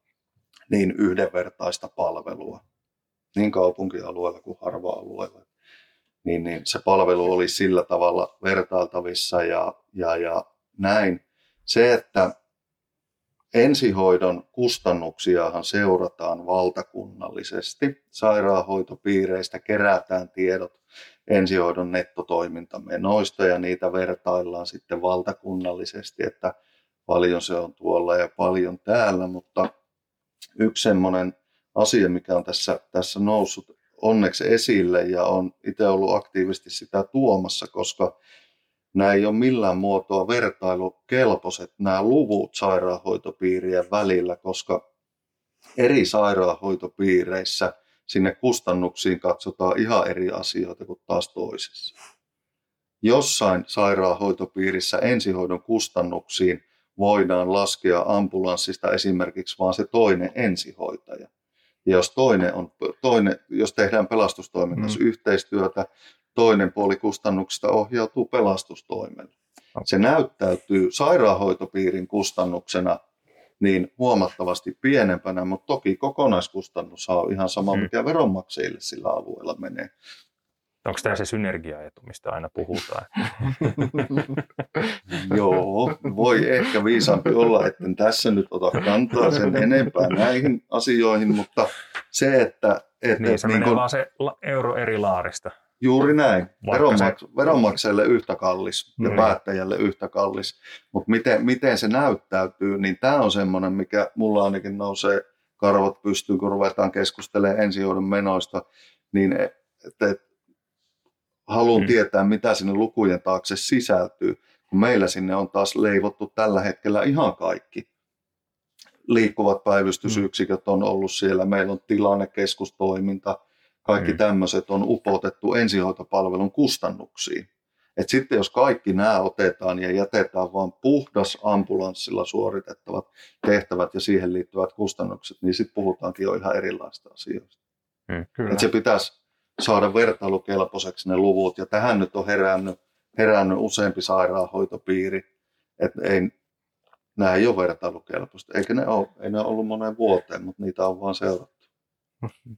niin yhdenvertaista palvelua, niin kaupunkialueella kuin harva-alueella. Niin, niin se palvelu olisi sillä tavalla vertailtavissa ja, ja, ja näin. Se, että ensihoidon kustannuksiahan seurataan valtakunnallisesti. Sairaanhoitopiireistä kerätään tiedot ensihoidon nettotoimintamenoista ja niitä vertaillaan sitten valtakunnallisesti, että paljon se on tuolla ja paljon täällä, mutta yksi semmoinen asia, mikä on tässä, tässä noussut onneksi esille ja on itse ollut aktiivisesti sitä tuomassa, koska nämä ei ole millään muotoa vertailukelpoiset nämä luvut sairaanhoitopiirien välillä, koska eri sairaanhoitopiireissä sinne kustannuksiin katsotaan ihan eri asioita kuin taas toisessa. Jossain sairaanhoitopiirissä ensihoidon kustannuksiin voidaan laskea ambulanssista esimerkiksi vain se toinen ensihoitaja. Ja jos, toinen on, toinen, jos tehdään pelastustoiminnassa mm. yhteistyötä, toinen puoli kustannuksista ohjautuu pelastustoimelle. Se näyttäytyy sairaanhoitopiirin kustannuksena niin huomattavasti pienempänä, mutta toki kokonaiskustannus on ihan sama, mm. mikä veronmaksajille sillä alueella menee. Onko tämä se synergiaetu, mistä aina puhutaan? Joo, voi ehkä viisaampi olla, että tässä nyt ota kantaa sen enempää näihin asioihin, mutta se, että... että niin, se niin menee kun, vaan se euro eri laarista. Juuri näin. Veronmaks, se... Veronmaksajalle yhtä kallis ja mm. päättäjälle yhtä kallis. Mutta miten, miten se näyttäytyy, niin tämä on semmoinen, mikä mulla ainakin nousee karvat pystyy, kun ruvetaan keskustelemaan ensihoidon menoista, niin että et, haluan mm. tietää, mitä sinne lukujen taakse sisältyy, kun meillä sinne on taas leivottu tällä hetkellä ihan kaikki. Liikkuvat päivystysyksiköt on ollut siellä, meillä on tilannekeskustoiminta, kaikki mm. tämmöiset on upotettu ensihoitopalvelun kustannuksiin. Et sitten jos kaikki nämä otetaan ja jätetään vain puhdas ambulanssilla suoritettavat tehtävät ja siihen liittyvät kustannukset, niin sitten puhutaankin jo ihan erilaista asioista. Mm, Et se pitäisi saada vertailukelpoiseksi ne luvut. Ja tähän nyt on herännyt, herännyt useampi sairaanhoitopiiri, että ei, nämä ei ole vertailukelpoista. Eikä ne ole, ei ne ole ollut moneen vuoteen, mutta niitä on vaan seurattu.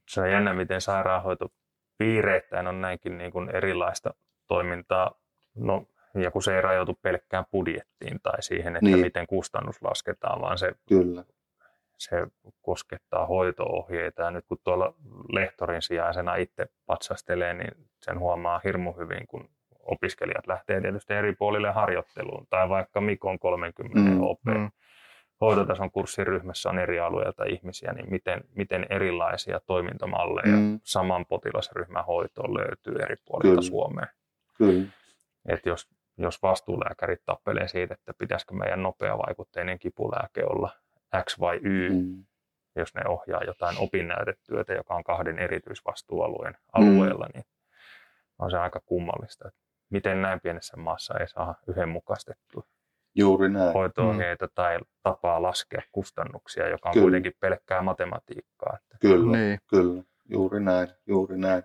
Se on jännä, miten sairaanhoitopiireittäin on näinkin niin kuin erilaista toimintaa. No, ja kun se ei rajoitu pelkkään budjettiin tai siihen, että niin. miten kustannus lasketaan, vaan se Kyllä se koskettaa hoitoohjeita. Ja nyt kun tuolla lehtorin sijaisena itse patsastelee, niin sen huomaa hirmu hyvin, kun opiskelijat lähtee tietysti eri puolille harjoitteluun. Tai vaikka Mikon 30 mm, OP. Mm. Hoitotason kurssiryhmässä on eri alueilta ihmisiä, niin miten, miten erilaisia toimintamalleja mm. saman potilasryhmän hoitoon löytyy eri puolilta Kyllä. Suomea. Kyllä. Et jos, jos vastuulääkärit tappelee siitä, että pitäisikö meidän nopeavaikutteinen kipulääke olla X vai Y, mm. jos ne ohjaa jotain opinnäytetyötä, joka on kahden erityisvastuualueen mm. alueella, niin on se aika kummallista. Miten näin pienessä maassa ei saa yhdenmukaistettua Juuri näin. hoito-ohjeita mm. tai tapaa laskea kustannuksia, joka on kyllä. kuitenkin pelkkää matematiikkaa. Että... Kyllä, niin. kyllä. Juuri näin, juuri näin.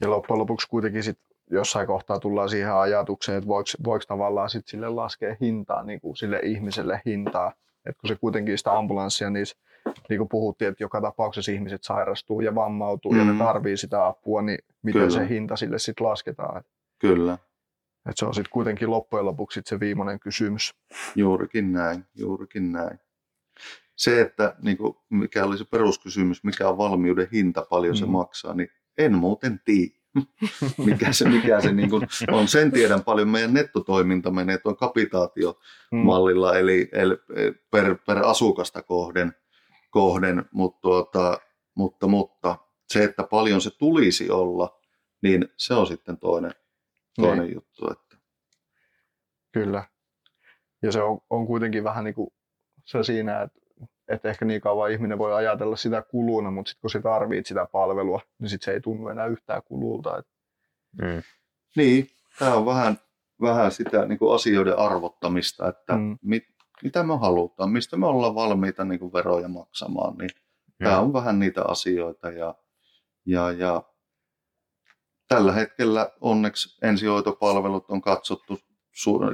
Ja loppujen lopuksi kuitenkin sit jossain kohtaa tullaan siihen ajatukseen, että voiko, voiko tavallaan sit sille laskea hintaa, niin kuin sille ihmiselle hintaa. että kun se kuitenkin sitä ambulanssia, niin, niin kuin puhuttiin, että joka tapauksessa ihmiset sairastuu ja vammautuu mm. ja ne mm. tarvii sitä apua, niin miten Kyllä. se hinta sille sitten lasketaan. Kyllä. Et se on sitten kuitenkin loppujen lopuksi sit se viimeinen kysymys. Juurikin näin, juurikin näin. Se, että niin kuin, mikä oli se peruskysymys, mikä on valmiuden hinta, paljon mm. se maksaa, niin en muuten tiedä. mikä se, mikä se niin kuin on. Sen tiedän paljon. Meidän nettotoiminta menee tuon kapitaatiomallilla, mm. eli, eli per, per asukasta kohden, kohden mutta, tuota, mutta, mutta se, että paljon se tulisi olla, niin se on sitten toinen, toinen niin. juttu. Että. Kyllä. Ja se on, on kuitenkin vähän niin kuin se siinä, että että ehkä niin kauan ihminen voi ajatella sitä kuluna, mutta sitten kun se tarvitsee sitä palvelua, niin sitten se ei tunnu enää yhtään kululta. Mm. Niin, tämä on vähän, vähän sitä niin kuin asioiden arvottamista, että mm. mit, mitä me halutaan, mistä me ollaan valmiita niin kuin veroja maksamaan, niin mm. tämä on vähän niitä asioita ja, ja, ja tällä hetkellä onneksi ensihoitopalvelut on katsottu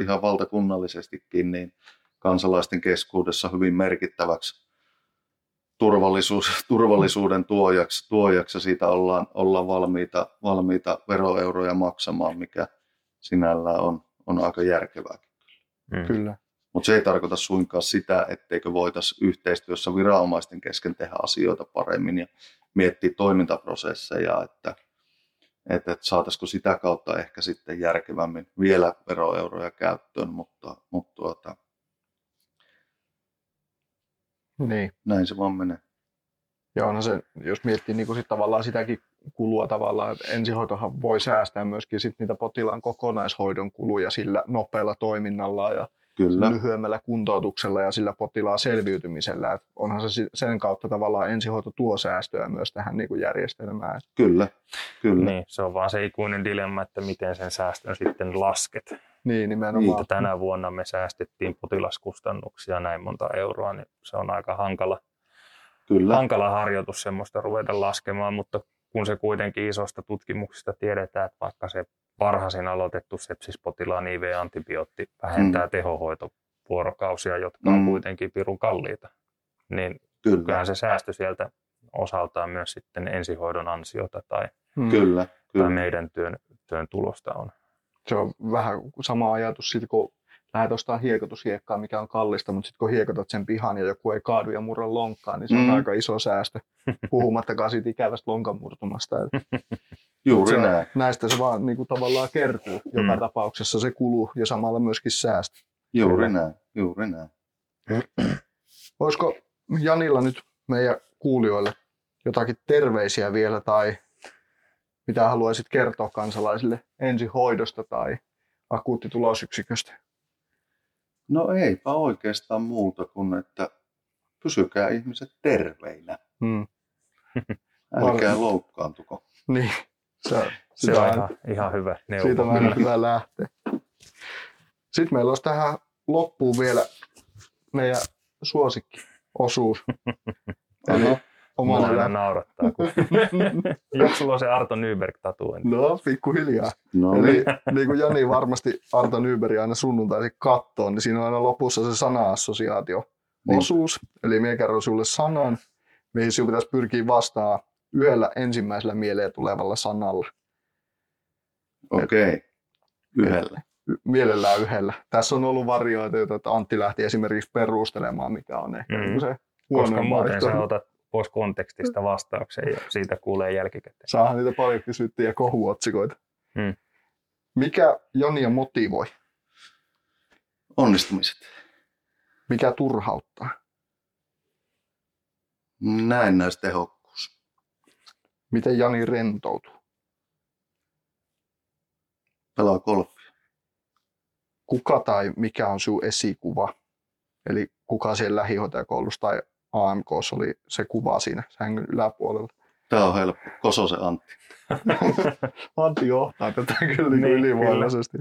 ihan valtakunnallisestikin, niin kansalaisten keskuudessa hyvin merkittäväksi turvallisuus, turvallisuuden tuojaksi, tuojaksi ja siitä ollaan, ollaan valmiita, valmiita veroeuroja maksamaan, mikä sinällään on, on aika järkevää. Mm. Kyllä. Mutta se ei tarkoita suinkaan sitä, etteikö voitaisiin yhteistyössä viranomaisten kesken tehdä asioita paremmin ja miettiä toimintaprosesseja, että, että, että saataisiko sitä kautta ehkä sitten järkevämmin vielä veroeuroja käyttöön, mutta, mutta tuota, Niin. näin se vaan menee. Ja onhan se, jos miettii niin sit tavallaan sitäkin kulua tavallaan, että ensihoitohan voi säästää myöskin sit niitä potilaan kokonaishoidon kuluja sillä nopealla toiminnalla ja Kyllä, lyhyemmällä kuntoutuksella ja sillä potilaan selviytymisellä. Et onhan se sen kautta tavallaan ensihoito tuo säästöä myös tähän niin kuin järjestelmään. kyllä, kyllä. Niin, se on vaan se ikuinen dilemma, että miten sen säästön sitten lasket. Niin, nimenomaan. Että tänä vuonna me säästettiin potilaskustannuksia näin monta euroa, niin se on aika hankala, kyllä. hankala harjoitus semmoista ruveta laskemaan, mutta kun se kuitenkin isosta tutkimuksista tiedetään, että vaikka se varhaisin aloitettu sepsispotilaan IV-antibiootti vähentää mm. tehohoitovuorokausia, jotka on Mm. kuitenkin pirun kalliita, niin Kyllä, kyllähän se säästö sieltä osaltaan myös sitten ensihoidon ansiota tai, Mm. kyllä, tai kyllä. meidän työn, työn tulosta on. Se on vähän sama ajatus siitä, kun lähdet ostamaan hiekotushiekkaa, mikä on kallista, mutta sitten kun hiekotat sen pihan ja joku ei kaadu ja murra lonkkaan, niin se on Mm. aika iso säästö. Puhumattakaan siitä ikävästä lonkan murtumasta. Juuri se, näin. näistä se vaan niin kuin tavallaan kertyy joka Mm. tapauksessa se kulu ja samalla myöskin säästö. Juuri Kyllä. näin. Juuri näin. Olisiko Janilla nyt meidän kuulijoille jotakin terveisiä vielä tai mitä haluaisit kertoa kansalaisille ensihoidosta tai akuuttitulosyksiköstä? No eipä oikeastaan muuta kuin, että pysykää ihmiset terveinä. Hmm. Älkää loukkaantuko. Niin, se, Se on ihan, ihan hyvä neuvo. Siitä on aina hyvä lähteä. Sitten meillä olisi tähän loppuun vielä meidän suosikkiosuus. Eli Aha. Mua aina naurattaa, kun jos sulla on se Arto Nyberg tatuointi. No, pikkuhiljaa. No Eli niin. niin kuin Jani varmasti Arto Nyberi aina sunnuntaisin kattoo, niin siinä on aina lopussa se sana-assosiaatio Niin. osuus. Eli minä kerron sulle sanan, mihin sinun pitäisi pyrkiä vastaan yhdellä ensimmäisellä mieleen tulevalla sanalla. Okei. Okay. Yhdellä. Mielellään yhdellä. Tässä on ollut varioita, joita että Antti lähti esimerkiksi perustelemaan, mikä on ehkä Mm. mm. se Koska huonoin muuten sä otat pois kontekstista vastauksen ja siitä kuulee jälkikäteen. Saahan niitä paljon kysyttyjä ja kohuotsikoita. Mm. Mikä Jonia motivoi? Onnistumiset. Mikä turhauttaa? Näennäistehokkuus. Miten Jani rentoutuu? Pelaa golfia. Kuka tai mikä on sinun esikuva? Eli kuka siellä lähihoitajakoulussa tai AMK oli se kuva siinä sängyn yläpuolella? Tämä on helppo. Kososen Antti. Antti johtaa tätä kyllä niin Niin, ylivoimaisesti.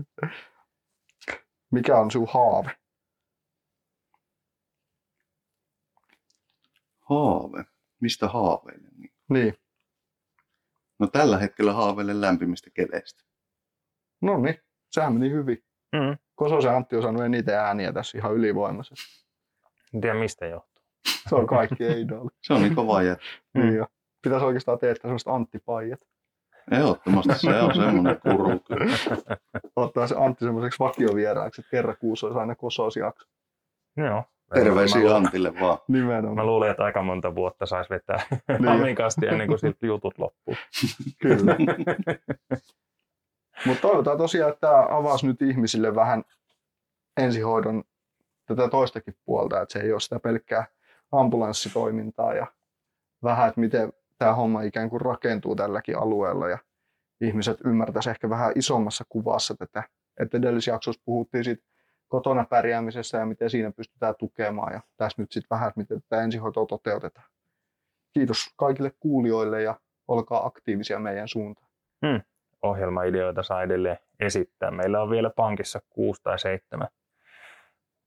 Mikä on sinun haave? Haave. Mistä haaveilen? Niin, No tällä hetkellä haaveilen lämpimistä keleistä. no niin, sehän meni hyvin. Mm. Kososen Antti on saanut eniten ääniä tässä ihan ylivoimaisesti. En tiedä mistä johtuu. Se on kaikki idoli. Se on niin kova jättä. Mm. Niin jo. Pitäisi oikeastaan tehdä semmoista Antti-paijat. Ehdottomasti se on semmoinen kuru. Ottaa se Antti semmoiseksi vakiovieraaksi, että kerran kuussa olisi aina kososjakso. Joo. Terveisiä Mä, Antille vaan. mä Nimenomaan, luulen, että aika monta vuotta saisi vetää Niin. Amikasti ennen kuin siltä jutut loppuu. kyllä. Mutta toivotaan tosiaan, että tämä avasi nyt ihmisille vähän ensihoidon tätä toistakin puolta, että se ei ole sitä pelkkää ambulanssitoimintaa ja vähän, että miten tämä homma ikään kuin rakentuu tälläkin alueella ja ihmiset ymmärtäisivät ehkä vähän isommassa kuvassa tätä. Että edellisessä jaksossa puhuttiin siitä kotona pärjäämisestä ja miten siinä pystytään tukemaan ja tässä nyt sitten vähän, miten tätä ensihoitoa toteutetaan. Kiitos kaikille kuulijoille ja olkaa aktiivisia meidän suuntaan. Ohjelmaideoita saa edelleen esittää. Meillä on vielä pankissa kuusi tai seitsemän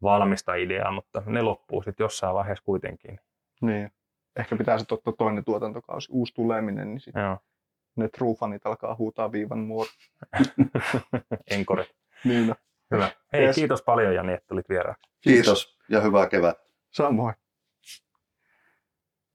valmista ideaa, mutta ne loppuu sitten jossain vaiheessa kuitenkin. Niin. Ehkä pitää sitten ottaa toinen tuotantokausi, uusi tuleminen, niin sitten ne truufanit alkaa huutaa viivan muor. Enkore. Niin, no. Hyvä. Hei, Yes. kiitos paljon Jani, että tulit vieraan. Kiitos ja hyvää kevättä. Samoin.